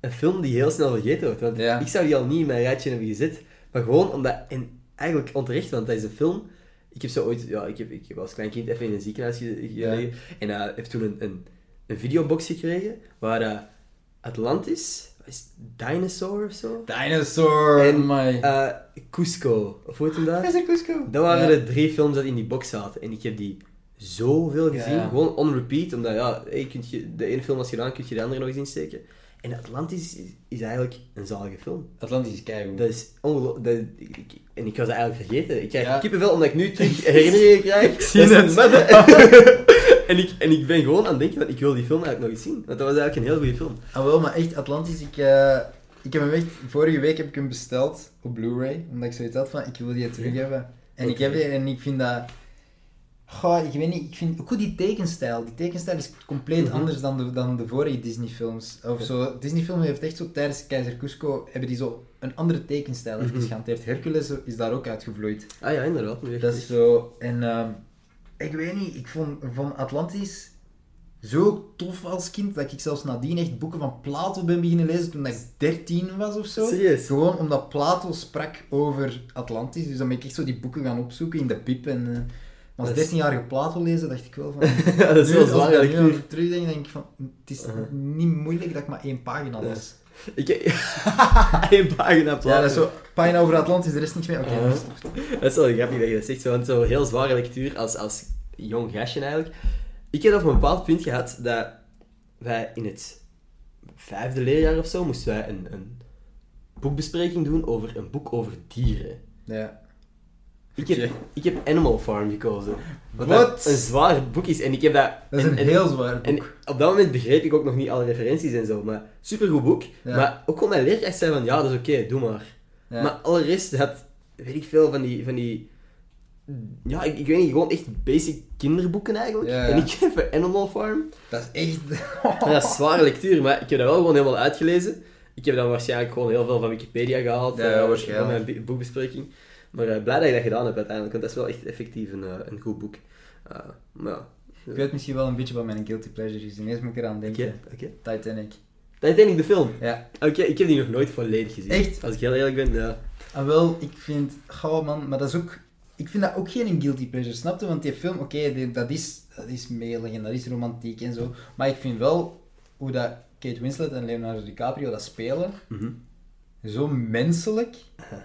een film die heel snel vergeten wordt. Want Ja. ik zou die al niet in mijn rijtje hebben gezet, maar gewoon omdat, en eigenlijk onterecht, want dat is een film. Ik heb zo ooit, ja, ik heb, ik heb als klein kind even in een ziekenhuis ge- gelegen en eh heb toen een, een, een videobox gekregen waar eh, Atlantis, is het, Dinosaur of zo? Dinosaur, En, my. Eh, Cusco, of hoe heet hem dat? is een Cusco. Dat waren de drie films dat in die box zaten. En ik heb die zoveel gezien. Gewoon on repeat. Omdat ja, hey, kunt je, de ene film was gedaan, kun je de andere nog eens insteken. En Atlantis is, is eigenlijk een zalige film. Atlantis is keigoed. Dat is ongelooflijk. En ik was dat eigenlijk vergeten. Ik krijg Ja. kippenvel omdat ik nu terug herinneringen krijg. Ik zie het. en, ik, en ik ben gewoon aan het denken, van, ik wil die film eigenlijk nog eens zien. Want dat was eigenlijk een heel goede film. Ah wel, maar echt, Atlantis, ik, eh, ik heb hem echt... Vorige week heb ik hem besteld op Blu-ray, omdat ik zoiets had van, ik wil die terug hebben. En ik heb die en ik vind dat... Goh, ik weet niet, ik vind ook goed die tekenstijl. Die tekenstijl is compleet Mhm. anders dan de, dan de vorige Disney-films. Of zo, Disney-film heeft echt zo, tijdens Keizer Cusco, hebben die zo een andere tekenstijl Mhm. gehanteerd. Hercules is daar ook uitgevloeid. Ah ja, inderdaad. Dat is zo. En ehm, ik weet niet, ik vond van Atlantis zo tof als kind dat ik zelfs nadien echt boeken van Plato ben beginnen lezen toen ik 13 was of zo. Serieus? Gewoon omdat Plato sprak over Atlantis. Dus dan ben ik echt zo die boeken gaan opzoeken in de pip. En eh, als is- 13-jarige Plato lezen, dacht ik wel van. Ja, dat is wel als zwaar. ik nu over terugdenk, denk ik van. Het is niet moeilijk dat ik maar één pagina las. Ik Eén pagina plaat. Ja, dat is zo. Pagina over Atlantis, de rest niks meer. Oké, stopt het. Dat is wel grappig dat je dat zegt, zo, want zo heel zware lectuur als, als jong gastje eigenlijk. Ik heb op een bepaald punt gehad dat wij in het vijfde leerjaar of zo moesten wij een, een boekbespreking doen over een boek over dieren. Ja. Ik heb, Oké. ik heb Animal Farm gekozen. Wat dat een zwaar boek is. En ik heb dat... Dat is en- een en- heel zwaar boek. En op dat moment begreep ik ook nog niet alle referenties en zo, maar supergoed boek. Ja. Maar ook gewoon mijn leerkracht zei van, ja, dat is oké, doe maar. Ja. Maar alle rest had, weet ik veel, van die... Van die ja, ik, ik weet niet, gewoon echt basic kinderboeken eigenlijk. Ja. En ik heb een Animal Farm. Dat is echt... Dat is zware lectuur, maar ik heb dat wel gewoon helemaal uitgelezen. Ik heb dan waarschijnlijk gewoon heel veel van Wikipedia gehaald. Ja, eh, waarschijnlijk. Van mijn boekbespreking. Maar eh, blij dat je dat gedaan hebt uiteindelijk, want dat is wel echt effectief een, eh, een goed boek. Eh, maar ja. Ik weet misschien wel een beetje wat mijn guilty pleasure is. Ineens moet ik eraan denken. oké. Titanic. Titanic, de film. Ja. Oké, ik heb die nog nooit volledig gezien. Echt? Als ik heel eerlijk ben, ja. Ah, wel, ik vind... Gauw man, maar dat is ook... Ik vind dat ook geen guilty pleasure, snap je? Want die film, oké, dat, is, dat is melig en dat is romantiek en zo. Maar ik vind wel hoe dat Kate Winslet en Leonardo DiCaprio dat spelen, Mhm. Zo menselijk.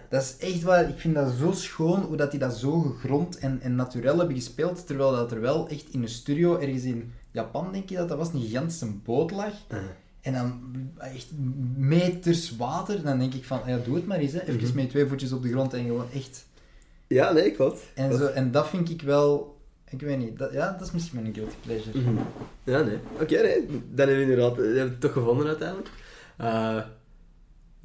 Dat is echt waar, ik vind dat zo schoon hoe dat die dat zo gegrond en, en natuurlijk hebben gespeeld. Terwijl dat er wel echt in een studio ergens in Japan, denk je dat dat was, een gigantische boot lag. Uh, En dan echt meters water. Dan denk ik van, ja, doe het maar eens. Hè. Even Mhm. met twee voetjes op de grond en gewoon echt. Ja, nee, klopt. En, zo, en dat vind ik wel... Ik weet niet. Dat, ja, dat is misschien mijn guilty pleasure. Mhm. Ja, nee. Oké, nee. Dan hebben we inderdaad dat hebben we het toch gevonden uiteindelijk. Eh,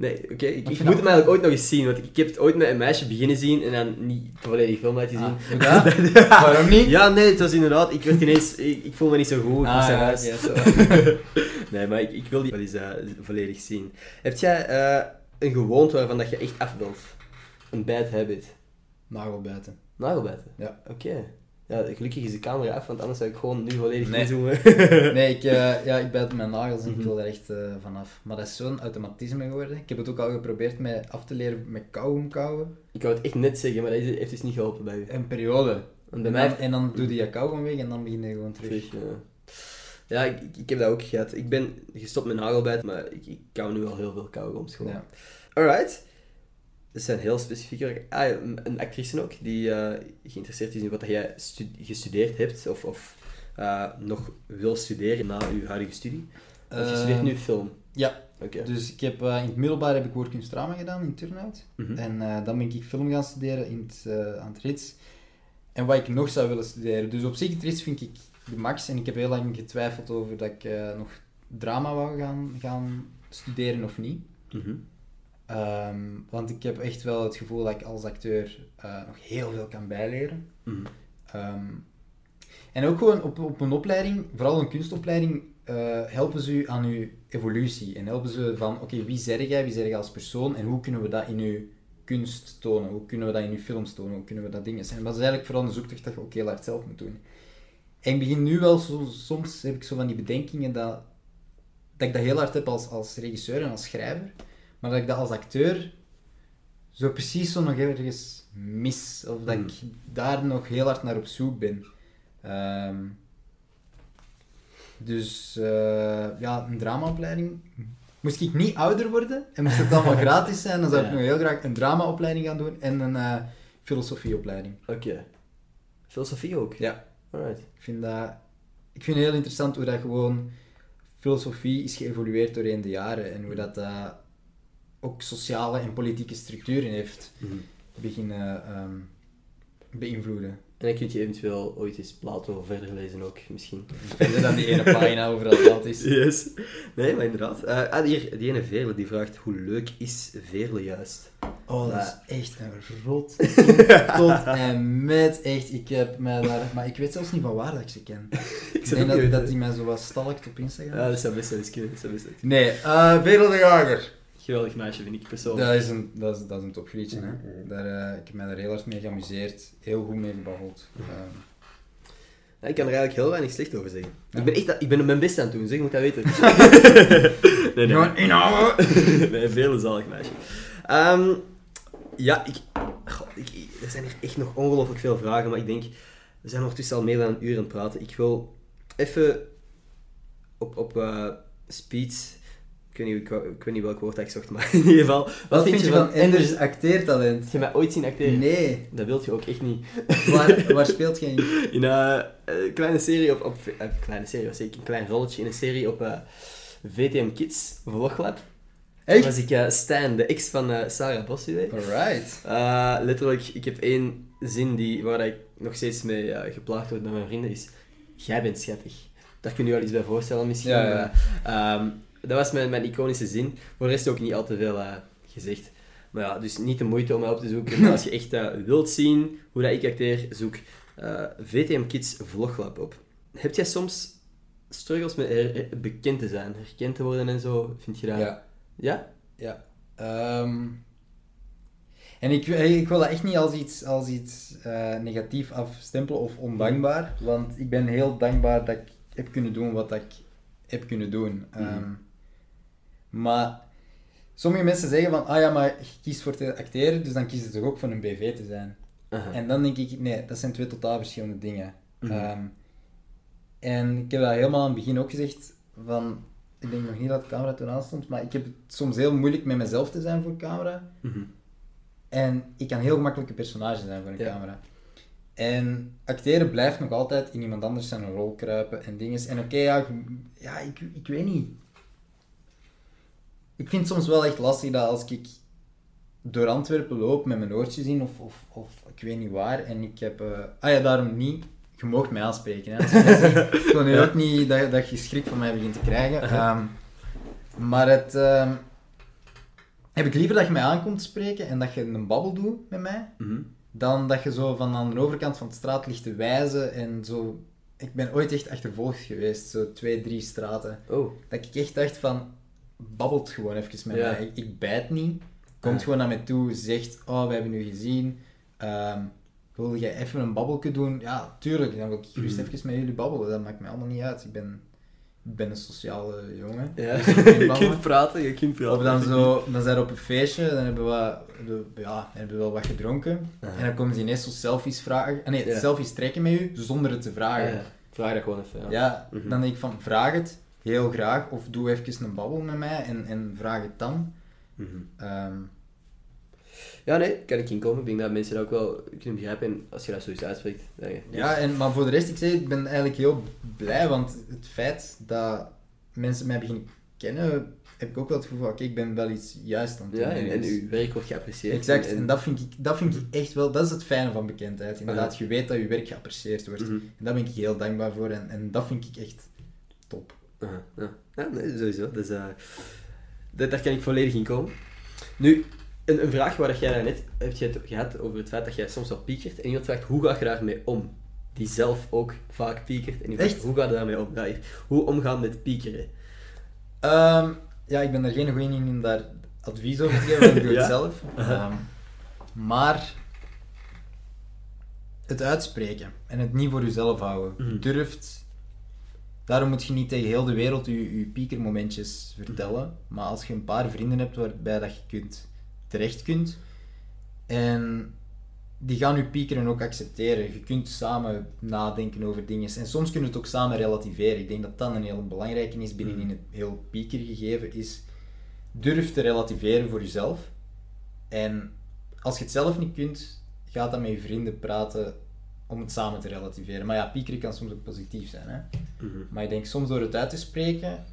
nee, oké. Ik, ik moet hem eigenlijk ooit nog eens zien, want ik, ik heb het ooit met een meisje beginnen zien en dan niet de volledige film laten zien. Ah? Waarom niet? Ja, nee, het was inderdaad... Ik werd ineens... Ik, ik voel me niet zo goed. Ah, ja, huis. oké, zo. nee, maar ik, ik wil die wel eens eh, volledig zien. Heb jij eh, een gewoonte waarvan dat je echt af wilt? Een bad habit? Nagelbijten. Nagelbijten? Ja. Oké. Ja, gelukkig is de camera af, want anders zou ik gewoon nu volledig Nee. inzoomen. Nee, ik, eh, ja, ik bijt mijn nagels en ik Mhm. wil er echt eh, vanaf. Maar dat is zo'n automatisme geworden. Ik heb het ook al geprobeerd met af te leren met kauwgom kauwen. ik wou het echt net zeggen, maar dat heeft dus niet geholpen bij u. Een periode. Want bij En mij dan, en dan doe je je kauwgom weg en dan begin je gewoon terug. Terug, ja. Ja, ik, ik- heb dat ook gehad. Ik ben gestopt met nagelbijt, maar ik, ik kauw nu al heel veel kauwgoms gewoon. Ja. Alright. Dat zijn heel specifieke. Ah, een, een actrice ook, die eh, geïnteresseerd is in wat jij stu- gestudeerd hebt, of, of eh, nog wil studeren na je huidige studie. Want je studeert Eh, nu film. Ja, Oké. dus ik heb, in het middelbaar heb ik woordkunstdrama gedaan in Turnhout. Mhm. En dan ben ik film gaan studeren in het, aan het Rits. En wat ik nog zou willen studeren. Dus op zich, het Rits vind ik de max. En ik heb heel lang getwijfeld over dat ik nog drama wou gaan, gaan studeren of niet. Mhm. Ehm, want ik heb echt wel het gevoel dat ik als acteur eh, nog heel veel kan bijleren. Mhm. Ehm, en ook gewoon op, op een opleiding, vooral een kunstopleiding, eh, helpen ze u aan uw evolutie. En helpen ze van, oké, wie zeg jij, wie zeg jij als persoon en hoe kunnen we dat in uw kunst tonen? Hoe kunnen we dat in uw films tonen? Hoe kunnen we dat dingen zijn? Dat is eigenlijk vooral een zoektocht dat je ook heel hard zelf moet doen. En ik begin nu wel, zo, soms heb ik zo van die bedenkingen dat, dat ik dat heel hard heb als, als regisseur en als schrijver, maar dat ik dat als acteur zo precies zo nog ergens mis. Of dat Hmm. ik daar nog heel hard naar op zoek ben. Ehm, dus eh, ja, een dramaopleiding. Moest ik niet ouder worden en moest het allemaal gratis zijn, dan zou ik Ja. nog heel graag een dramaopleiding gaan doen en een eh, filosofieopleiding. Oké. Filosofie ook? Ja. Alright. Ik vind dat ik vind het heel interessant hoe dat gewoon filosofie is geëvolueerd doorheen de jaren en hoe dat, dat ook sociale en politieke structuren heeft Mhm. beginnen ehm, beïnvloeden. En dan kun je eventueel ooit eens Plato verder lezen ook, misschien. Verder dan die ene pagina over dat is. Yes. Nee, maar inderdaad. Eh, ah, hier, die ene Veerle die vraagt, hoe leuk is Veerle juist? Oh, dat is echt een rot. Tot en met. Echt, ik heb mij daar... Maar ik weet zelfs niet van waar dat ik ze ken. Ik denk dat, die mij zo wat stalkt op Instagram. Ja, dat zou best wel eens kunnen. Dat zou best wel eens Nee, eh Vedel de Jager. Geweldig meisje, vind ik persoonlijk. Dat is een, dat is, dat is een topgrietje, hè. Daar, eh, ik heb mij daar heel hard mee geamuseerd. Heel goed mee gebabbeld. Ehm, Ja, ik kan er eigenlijk heel weinig slecht over zeggen. Ja. Ik ben echt ik ben mijn best aan het doen, zeg, je moet dat weten. nee, nee. Gewoon inhouden! nee, veel zalig meisje. Ehm, ja, ik, goh, ik, er zijn hier echt nog ongelooflijk veel vragen, maar ik denk, we zijn ondertussen al meer dan een uur aan het praten. Ik wil even op, op eh, speed, weet, niet, ik, ik weet niet welk woord dat ik zocht, maar in ieder geval. Wat, vind je van Enders acteertalent? Heb je mij ooit zien acteren? Nee. Dat wilt je ook echt niet. Waar, waar speelt je in? In eh, een kleine serie op... op eh, kleine serie, was zeker een klein rolletje in een serie op eh, VTM Kids, Vloglab. Echt? was ik eh, Stan, de ex van eh, Sarah Bossuet. Alright. Eh, letterlijk, ik heb één zin die, waar ik nog steeds mee eh, geplaagd word met mijn vrienden, is... Jij bent schattig. Daar kun je je wel iets bij voorstellen misschien. Ja, ja. maar, ehm, dat was mijn, mijn iconische zin. Voor de rest ook niet al te veel eh, gezegd. Maar ja, dus niet de moeite om mij op te zoeken. Maar als je echt eh, wilt zien hoe dat ik acteer, zoek eh, VTM Kids Vloglab op. Heb jij soms struggles met bekend te zijn, herkend te worden en zo? Vind je dat... Ja. Ja? Ja. Ehm, en ik, ik wil dat echt niet als iets, als iets negatief afstempelen of ondankbaar. Want ik ben heel dankbaar dat ik heb kunnen doen wat ik heb kunnen doen. Ehm, Maar sommige mensen zeggen van, ah ja, maar je kiest voor te acteren, dus dan kies je toch ook voor een BV te zijn. En dan denk ik, nee, dat zijn twee totaal verschillende dingen. Mhm. Ehm, en ik heb dat helemaal aan het begin ook gezegd, van, ik denk nog niet dat de camera toen aan stond, maar ik heb het soms heel moeilijk met mezelf te zijn voor camera. Mhm. En ik kan heel gemakkelijk een personage zijn voor een Ja. camera. En acteren blijft nog altijd in iemand anders zijn rol kruipen en dingen. En oké, ja, ja ik, ik weet niet. Ik vind het soms wel echt lastig dat als ik door Antwerpen loop met mijn oortjes in of, of, of ik weet niet waar en ik heb... eh, ah ja, daarom niet. Je mag mij aanspreken. Hè. Ik wil nu ook niet dat, dat je schrik van mij begint te krijgen. Ehm, maar het... ehm, heb ik liever dat je mij aankomt spreken en dat je een babbel doet met mij, Mhm. dan dat je zo van aan de overkant van de straat ligt te wijzen en zo... Ik ben ooit echt achtervolgd geweest, zo twee, drie straten. Oh. Dat ik echt dacht van, babbelt gewoon even met Ja. mij. Ik, ik bijt niet. Komt Ah. gewoon naar mij toe, zegt, oh, we hebben u gezien. Ehm, wil jij even een babbelje doen? Ja, tuurlijk, dan wil ik gerust Mhm. even met jullie babbelen. Dat maakt mij allemaal niet uit. Ik ben, ik ben een sociale jongen. Ja, Dus je kunt praten, je kunt praten. Of dan zo, dan zijn we op een feestje, dan hebben we, ja, hebben we wel wat gedronken. Ja. En dan komen ze ineens zo selfies vragen. Ah, nee, selfies trekken met u, zonder het te vragen. Vraag dat gewoon even. Ja. Ja, Mhm. dan denk ik van, vraag het, heel graag. Of doe even een babbel met mij en, en vraag het dan. Mhm. Ehm, ja, nee, kan ik inkomen. Ik denk dat mensen dat ook wel kunnen begrijpen. En als je dat zoiets uitspreekt, dan... ja, en, maar voor de rest, ik zeg, ik ben eigenlijk heel blij, want het feit dat mensen mij beginnen kennen, heb ik ook wel het gevoel van, oké, ik ben wel iets juist aan het doen. Ja, en, uw werk wordt geapprecieerd. Exact, En, en dat vind, ik, dat vind ik echt wel, dat is het fijne van bekendheid. Inderdaad, je weet dat je werk geapprecieerd wordt. Mhm. En daar ben ik heel dankbaar voor en, en dat vind ik echt top. Ja. ja, nee, sowieso. Dus, eh, dat, daar kan ik volledig in komen. Nu, een, een vraag waar dat jij net hebt je het gehad over het feit dat jij soms wel piekert. En iemand vraagt, hoe ga je daarmee om? Die zelf ook vaak piekert. En die vraagt, Echt? hoe ga je daarmee om? Ja, hier. hoe omgaan met piekeren? Ehm, ja, ik ben er geen goeie in om daar advies over te geven, want ik doe het zelf. Ehm, maar het uitspreken en het niet voor jezelf houden. Mhm. Durft. Daarom moet je niet tegen heel de wereld je, je piekermomentjes vertellen. Maar als je een paar vrienden hebt waarbij dat je kunt, terecht kunt. En die gaan je piekeren ook accepteren. Je kunt samen nadenken over dingen. En soms kunnen we het ook samen relativeren. Ik denk dat dat een heel belangrijke is binnen in het heel piekergegeven. Is durf te relativeren voor jezelf. En als je het zelf niet kunt, ga dan met je vrienden praten om het samen te relativeren. Maar ja, piekeren kan soms ook positief zijn. Hè? Mhm. Maar ik denk soms door het uit te spreken,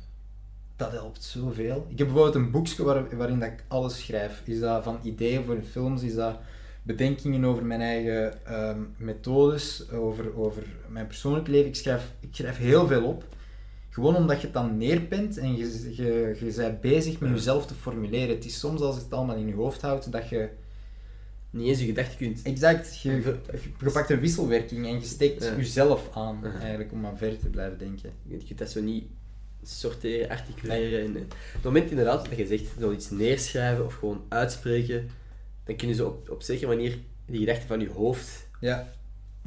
dat helpt zoveel. Ik heb bijvoorbeeld een boekje waar, waarin dat ik alles schrijf. Is dat van ideeën voor films, is dat bedenkingen over mijn eigen ehm, methodes, over, over mijn persoonlijk leven. Ik schrijf, ik schrijf heel veel op. Gewoon omdat je het dan neerpent en je, je, je bent bezig met jezelf te formuleren. Het is soms als je het allemaal in je hoofd houdt, dat je Niet eens je gedachten kunt. exact, je, je, je pakt een wisselwerking en je steekt Ja. jezelf aan, eigenlijk, om maar verder te blijven denken. Je kunt dat zo niet sorteren, articuleren. En, en op het moment inderdaad dat je zegt, zoiets neerschrijven of gewoon uitspreken, dan kun je zo op, op zekere manier die gedachten van je hoofd Ja.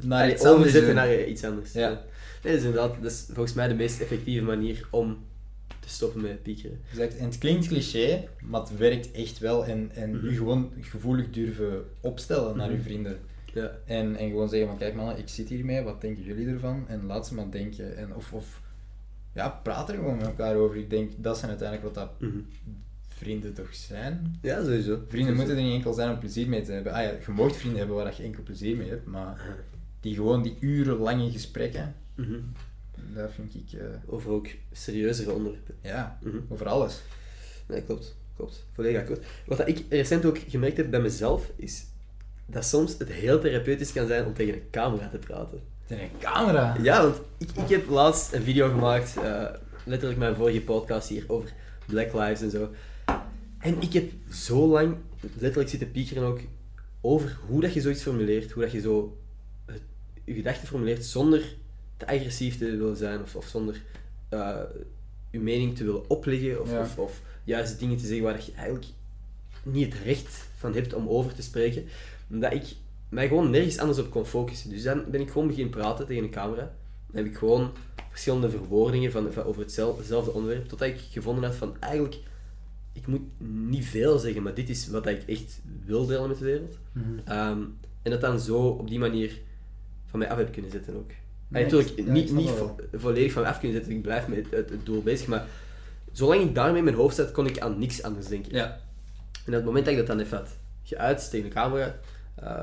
Naar iets overzetten naar eh, iets anders. Ja. Nee, dat is inderdaad dat is volgens mij de meest effectieve manier om stoppen met piekeren. Exact. En het klinkt cliché, maar het werkt echt wel. En, en Mhm. je gewoon gevoelig durven opstellen naar Mhm. je vrienden. Ja. En, en gewoon zeggen van, kijk mannen, ik zit hiermee, wat denken jullie ervan? En laat ze maar denken. En, of, of ja, praat er gewoon met elkaar over. Ik denk, dat zijn uiteindelijk wat dat Mhm. vrienden toch zijn. Ja, sowieso. Vrienden Sowieso. moeten er niet enkel zijn om plezier mee te hebben. Ah ja, je mag vrienden hebben waar je enkel plezier mee hebt, maar die gewoon die urenlange gesprekken, Mhm. Dat vind ik, eh, Over ook serieuzere onderwerpen. ja, Mhm. over alles. Nee, klopt. Klopt. Volledig akkoord. Wat dat ik recent ook gemerkt heb bij mezelf, is dat soms het heel therapeutisch kan zijn om tegen een camera te praten. Tegen een camera. Ja, want ik, ik heb laatst een video gemaakt, eh, letterlijk mijn vorige podcast hier, over Black Lives en zo. En ik heb zo lang letterlijk zitten piekeren ook over hoe dat je zoiets formuleert, hoe dat je zo het- je gedachten formuleert zonder te agressief te willen zijn of, of zonder eh, je mening te willen opleggen of, Ja. of, of juist dingen te zeggen waar je eigenlijk niet het recht van hebt om over te spreken. Omdat ik mij gewoon nergens anders op kon focussen. Dus dan ben ik gewoon beginnen praten tegen een camera. Dan heb ik gewoon verschillende verwoordingen van, van over hetzelfde, onderwerp, totdat ik gevonden had van eigenlijk, ik moet niet veel zeggen, maar dit is wat ik echt wil delen met de wereld. Ehm, en dat dan zo op die manier van mij af heb kunnen zetten ook. Nee, natuurlijk, ja, niet, niet vo- volledig van af kunnen zetten, ik blijf met het, het doel bezig, maar zolang ik daarmee in mijn hoofd zat, kon ik aan niks anders denken. Ja. En op het moment dat ik dat dan even had geuit tegen de camera, eh,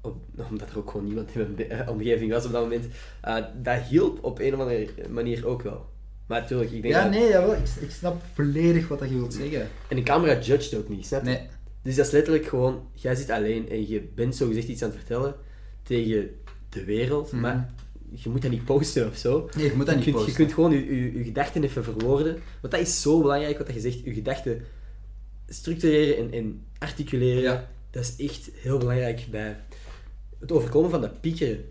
om- omdat er ook gewoon niemand in mijn eh, omgeving was op dat moment, eh, dat hielp op een of andere manier ook wel. Maar natuurlijk, ik denk Ja, dat... nee, jawel. Ik, ik snap volledig wat dat je wilt zeggen. En de camera judged ook niet, snap je? Nee. Dus dat is letterlijk gewoon, jij zit alleen en je bent zogezegd iets aan het vertellen tegen de wereld, Mhm. maar je moet dat niet posten of zo. Nee, je moet dat je niet kunt, posten. Je kunt gewoon je, je, je gedachten even verwoorden. Want dat is zo belangrijk, wat je zegt. Je gedachten structureren en, en articuleren. Ja. Dat is echt heel belangrijk bij het overkomen van dat piekeren.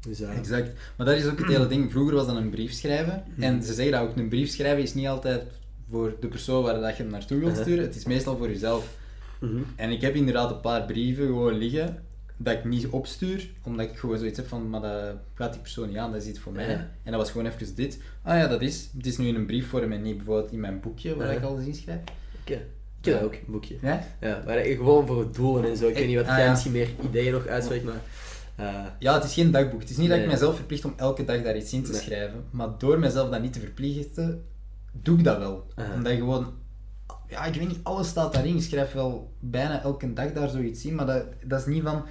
Dus, eh, Exact. Maar dat is ook het hele ding. Vroeger was dat een brief schrijven. En ze zeggen dat ook, een brief schrijven is niet altijd voor de persoon waar dat je hem naartoe wilt sturen. Het is meestal voor jezelf. mhm. En ik heb inderdaad een paar brieven gewoon liggen. Dat ik niet opstuur, omdat ik gewoon zoiets heb van, maar dat gaat die persoon niet aan, dat is iets voor mij. Ja. En dat was gewoon even dit. Ah ja, dat is. Het is nu in een briefvorm en niet bijvoorbeeld in mijn boekje, waar Ja. ik alles inschrijf. Oké. Ik heb dat ook, een boekje. Ja? Ja, maar gewoon voor doelen en zo. Ik weet niet wat Ah, jij ja. misschien meer ideeën nog uitspreekt, maar... eh, Ja, het is geen dagboek. Het is niet dat ik mezelf verplicht om elke dag daar iets in te Nee. schrijven. Maar door mezelf dat niet te verplichten, doe ik dat wel. Omdat je gewoon... Ja, ik weet niet, alles staat daarin. Ik schrijf wel bijna elke dag daar zoiets in, maar dat, dat is niet van...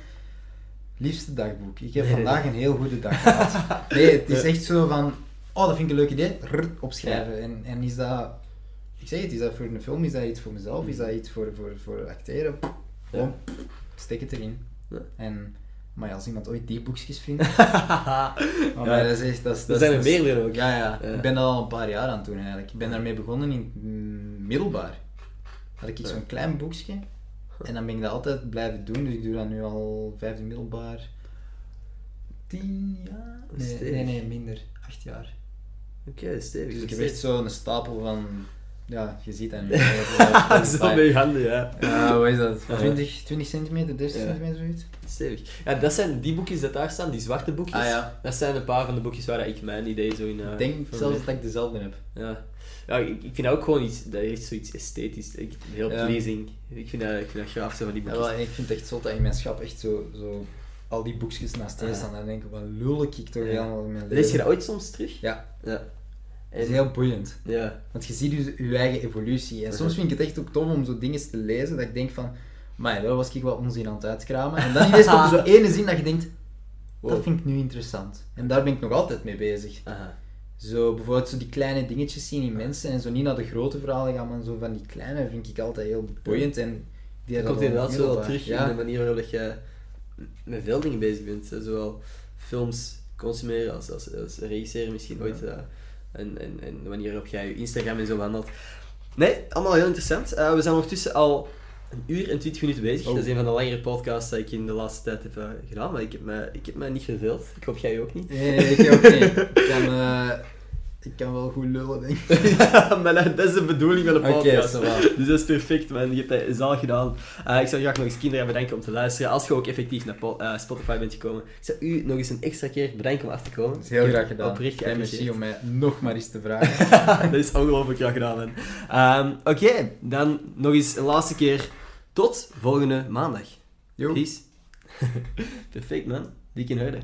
Liefste dagboek. Ik heb Nee, nee, vandaag een heel goede dag gehad. Nee, het is echt zo van... Oh, dat vind ik een leuk idee. Rrr, opschrijven. En, en is dat... Ik zeg het, is dat voor een film? Is dat iets voor mezelf? Is dat iets voor, voor, voor acteren? Gewoon, steek het erin. Ja. En... Maar ja, als iemand ooit die boekjes vindt... Oh, maar dat is echt... Dat, is- dat, zijn er meerdere ook. Ja, ja, Ja. Ik ben dat al een paar jaar aan het doen eigenlijk. Ik ben daarmee begonnen in middelbaar. Had ik Ja. zo'n klein boekje. En dan ben ik dat altijd blijven doen. Dus ik doe dat nu al vijfde middelbaar. Tien jaar? Nee, nee, nee, minder. Acht jaar. Oké, stevig. Dus ik heb echt zo'n stapel van... Ja, je ziet dat nu. Zo met je handen, ja. Ja, hoe is dat? Ja. 20, 20 centimeter, 30 Ja. centimeter, zoiets? Stevig. Ja, dat zijn die boekjes dat daar staan, die zwarte boekjes. Ah ja. Dat zijn een paar van de boekjes waar ik mijn idee zo in... eh, Ik denk zelfs dat ik dezelfde heb. Ja. Ja, ik, ik vind dat ook gewoon iets... Dat heeft zoiets esthetisch. Ik, heel Ja. pleasing. Ik vind dat, ik vind dat gaaf, zo van die Ja, boekjes. wel, ik vind het echt zot dat in mijn schap echt zo, zo al die boekjes naast je Ah. staan. Dan denk ik, wat lul ik toch Ja. allemaal in mijn leven. Lees je dat ooit soms terug? Ja, Ja. Dat is heel boeiend. Ja. Want je ziet dus je eigen evolutie. En soms vind ik het echt ook tof om zo dingen te lezen dat ik denk van, maar daar was ik wel onzin aan het uitkramen. En dan ineens komt er zo ene zin dat je denkt, dat vind ik nu interessant. En daar ben ik nog altijd mee bezig. Aha. Zo bijvoorbeeld zo die kleine dingetjes zien in mensen en zo niet naar de grote verhalen gaan, maar zo van die kleine vind ik altijd heel boeiend. En die Dat komt inderdaad zo wel terug Ja. in de manier waarop je met veel dingen bezig bent. Zowel films consumeren als, als, als regisseren misschien ooit. eh, en, en, en manier waarop jij je Instagram en zo behandelt. Nee, allemaal heel interessant. Eh, we zijn ondertussen al een uur en twintig minuten bezig. Oh. Dat is een van de langere podcasts die ik in de laatste tijd heb eh, gedaan. Maar ik heb, me, ik heb me niet verveeld. Ik hoop jij ook niet. Nee, ik ook niet. Ik kan, eh, ik kan wel goed lullen, denk ik. maar dat is de bedoeling van de podcast. dus dat is perfect, man. Je hebt dat zalig gedaan. Eh, ik zou graag nog eens kinderen bedanken om te luisteren. Als je ook effectief naar eh, Spotify bent gekomen. Ik zou u nog eens een extra keer bedanken om af te komen. Dat is heel graag gedaan. Oprecht En merci geapprecieerd. om mij nog maar eens te vragen. dat is ongelooflijk graag gedaan, man. Ehm, Oké, dan nog eens een laatste keer. Tot volgende maandag. Jo. Peace. perfect, man. Dik in orde.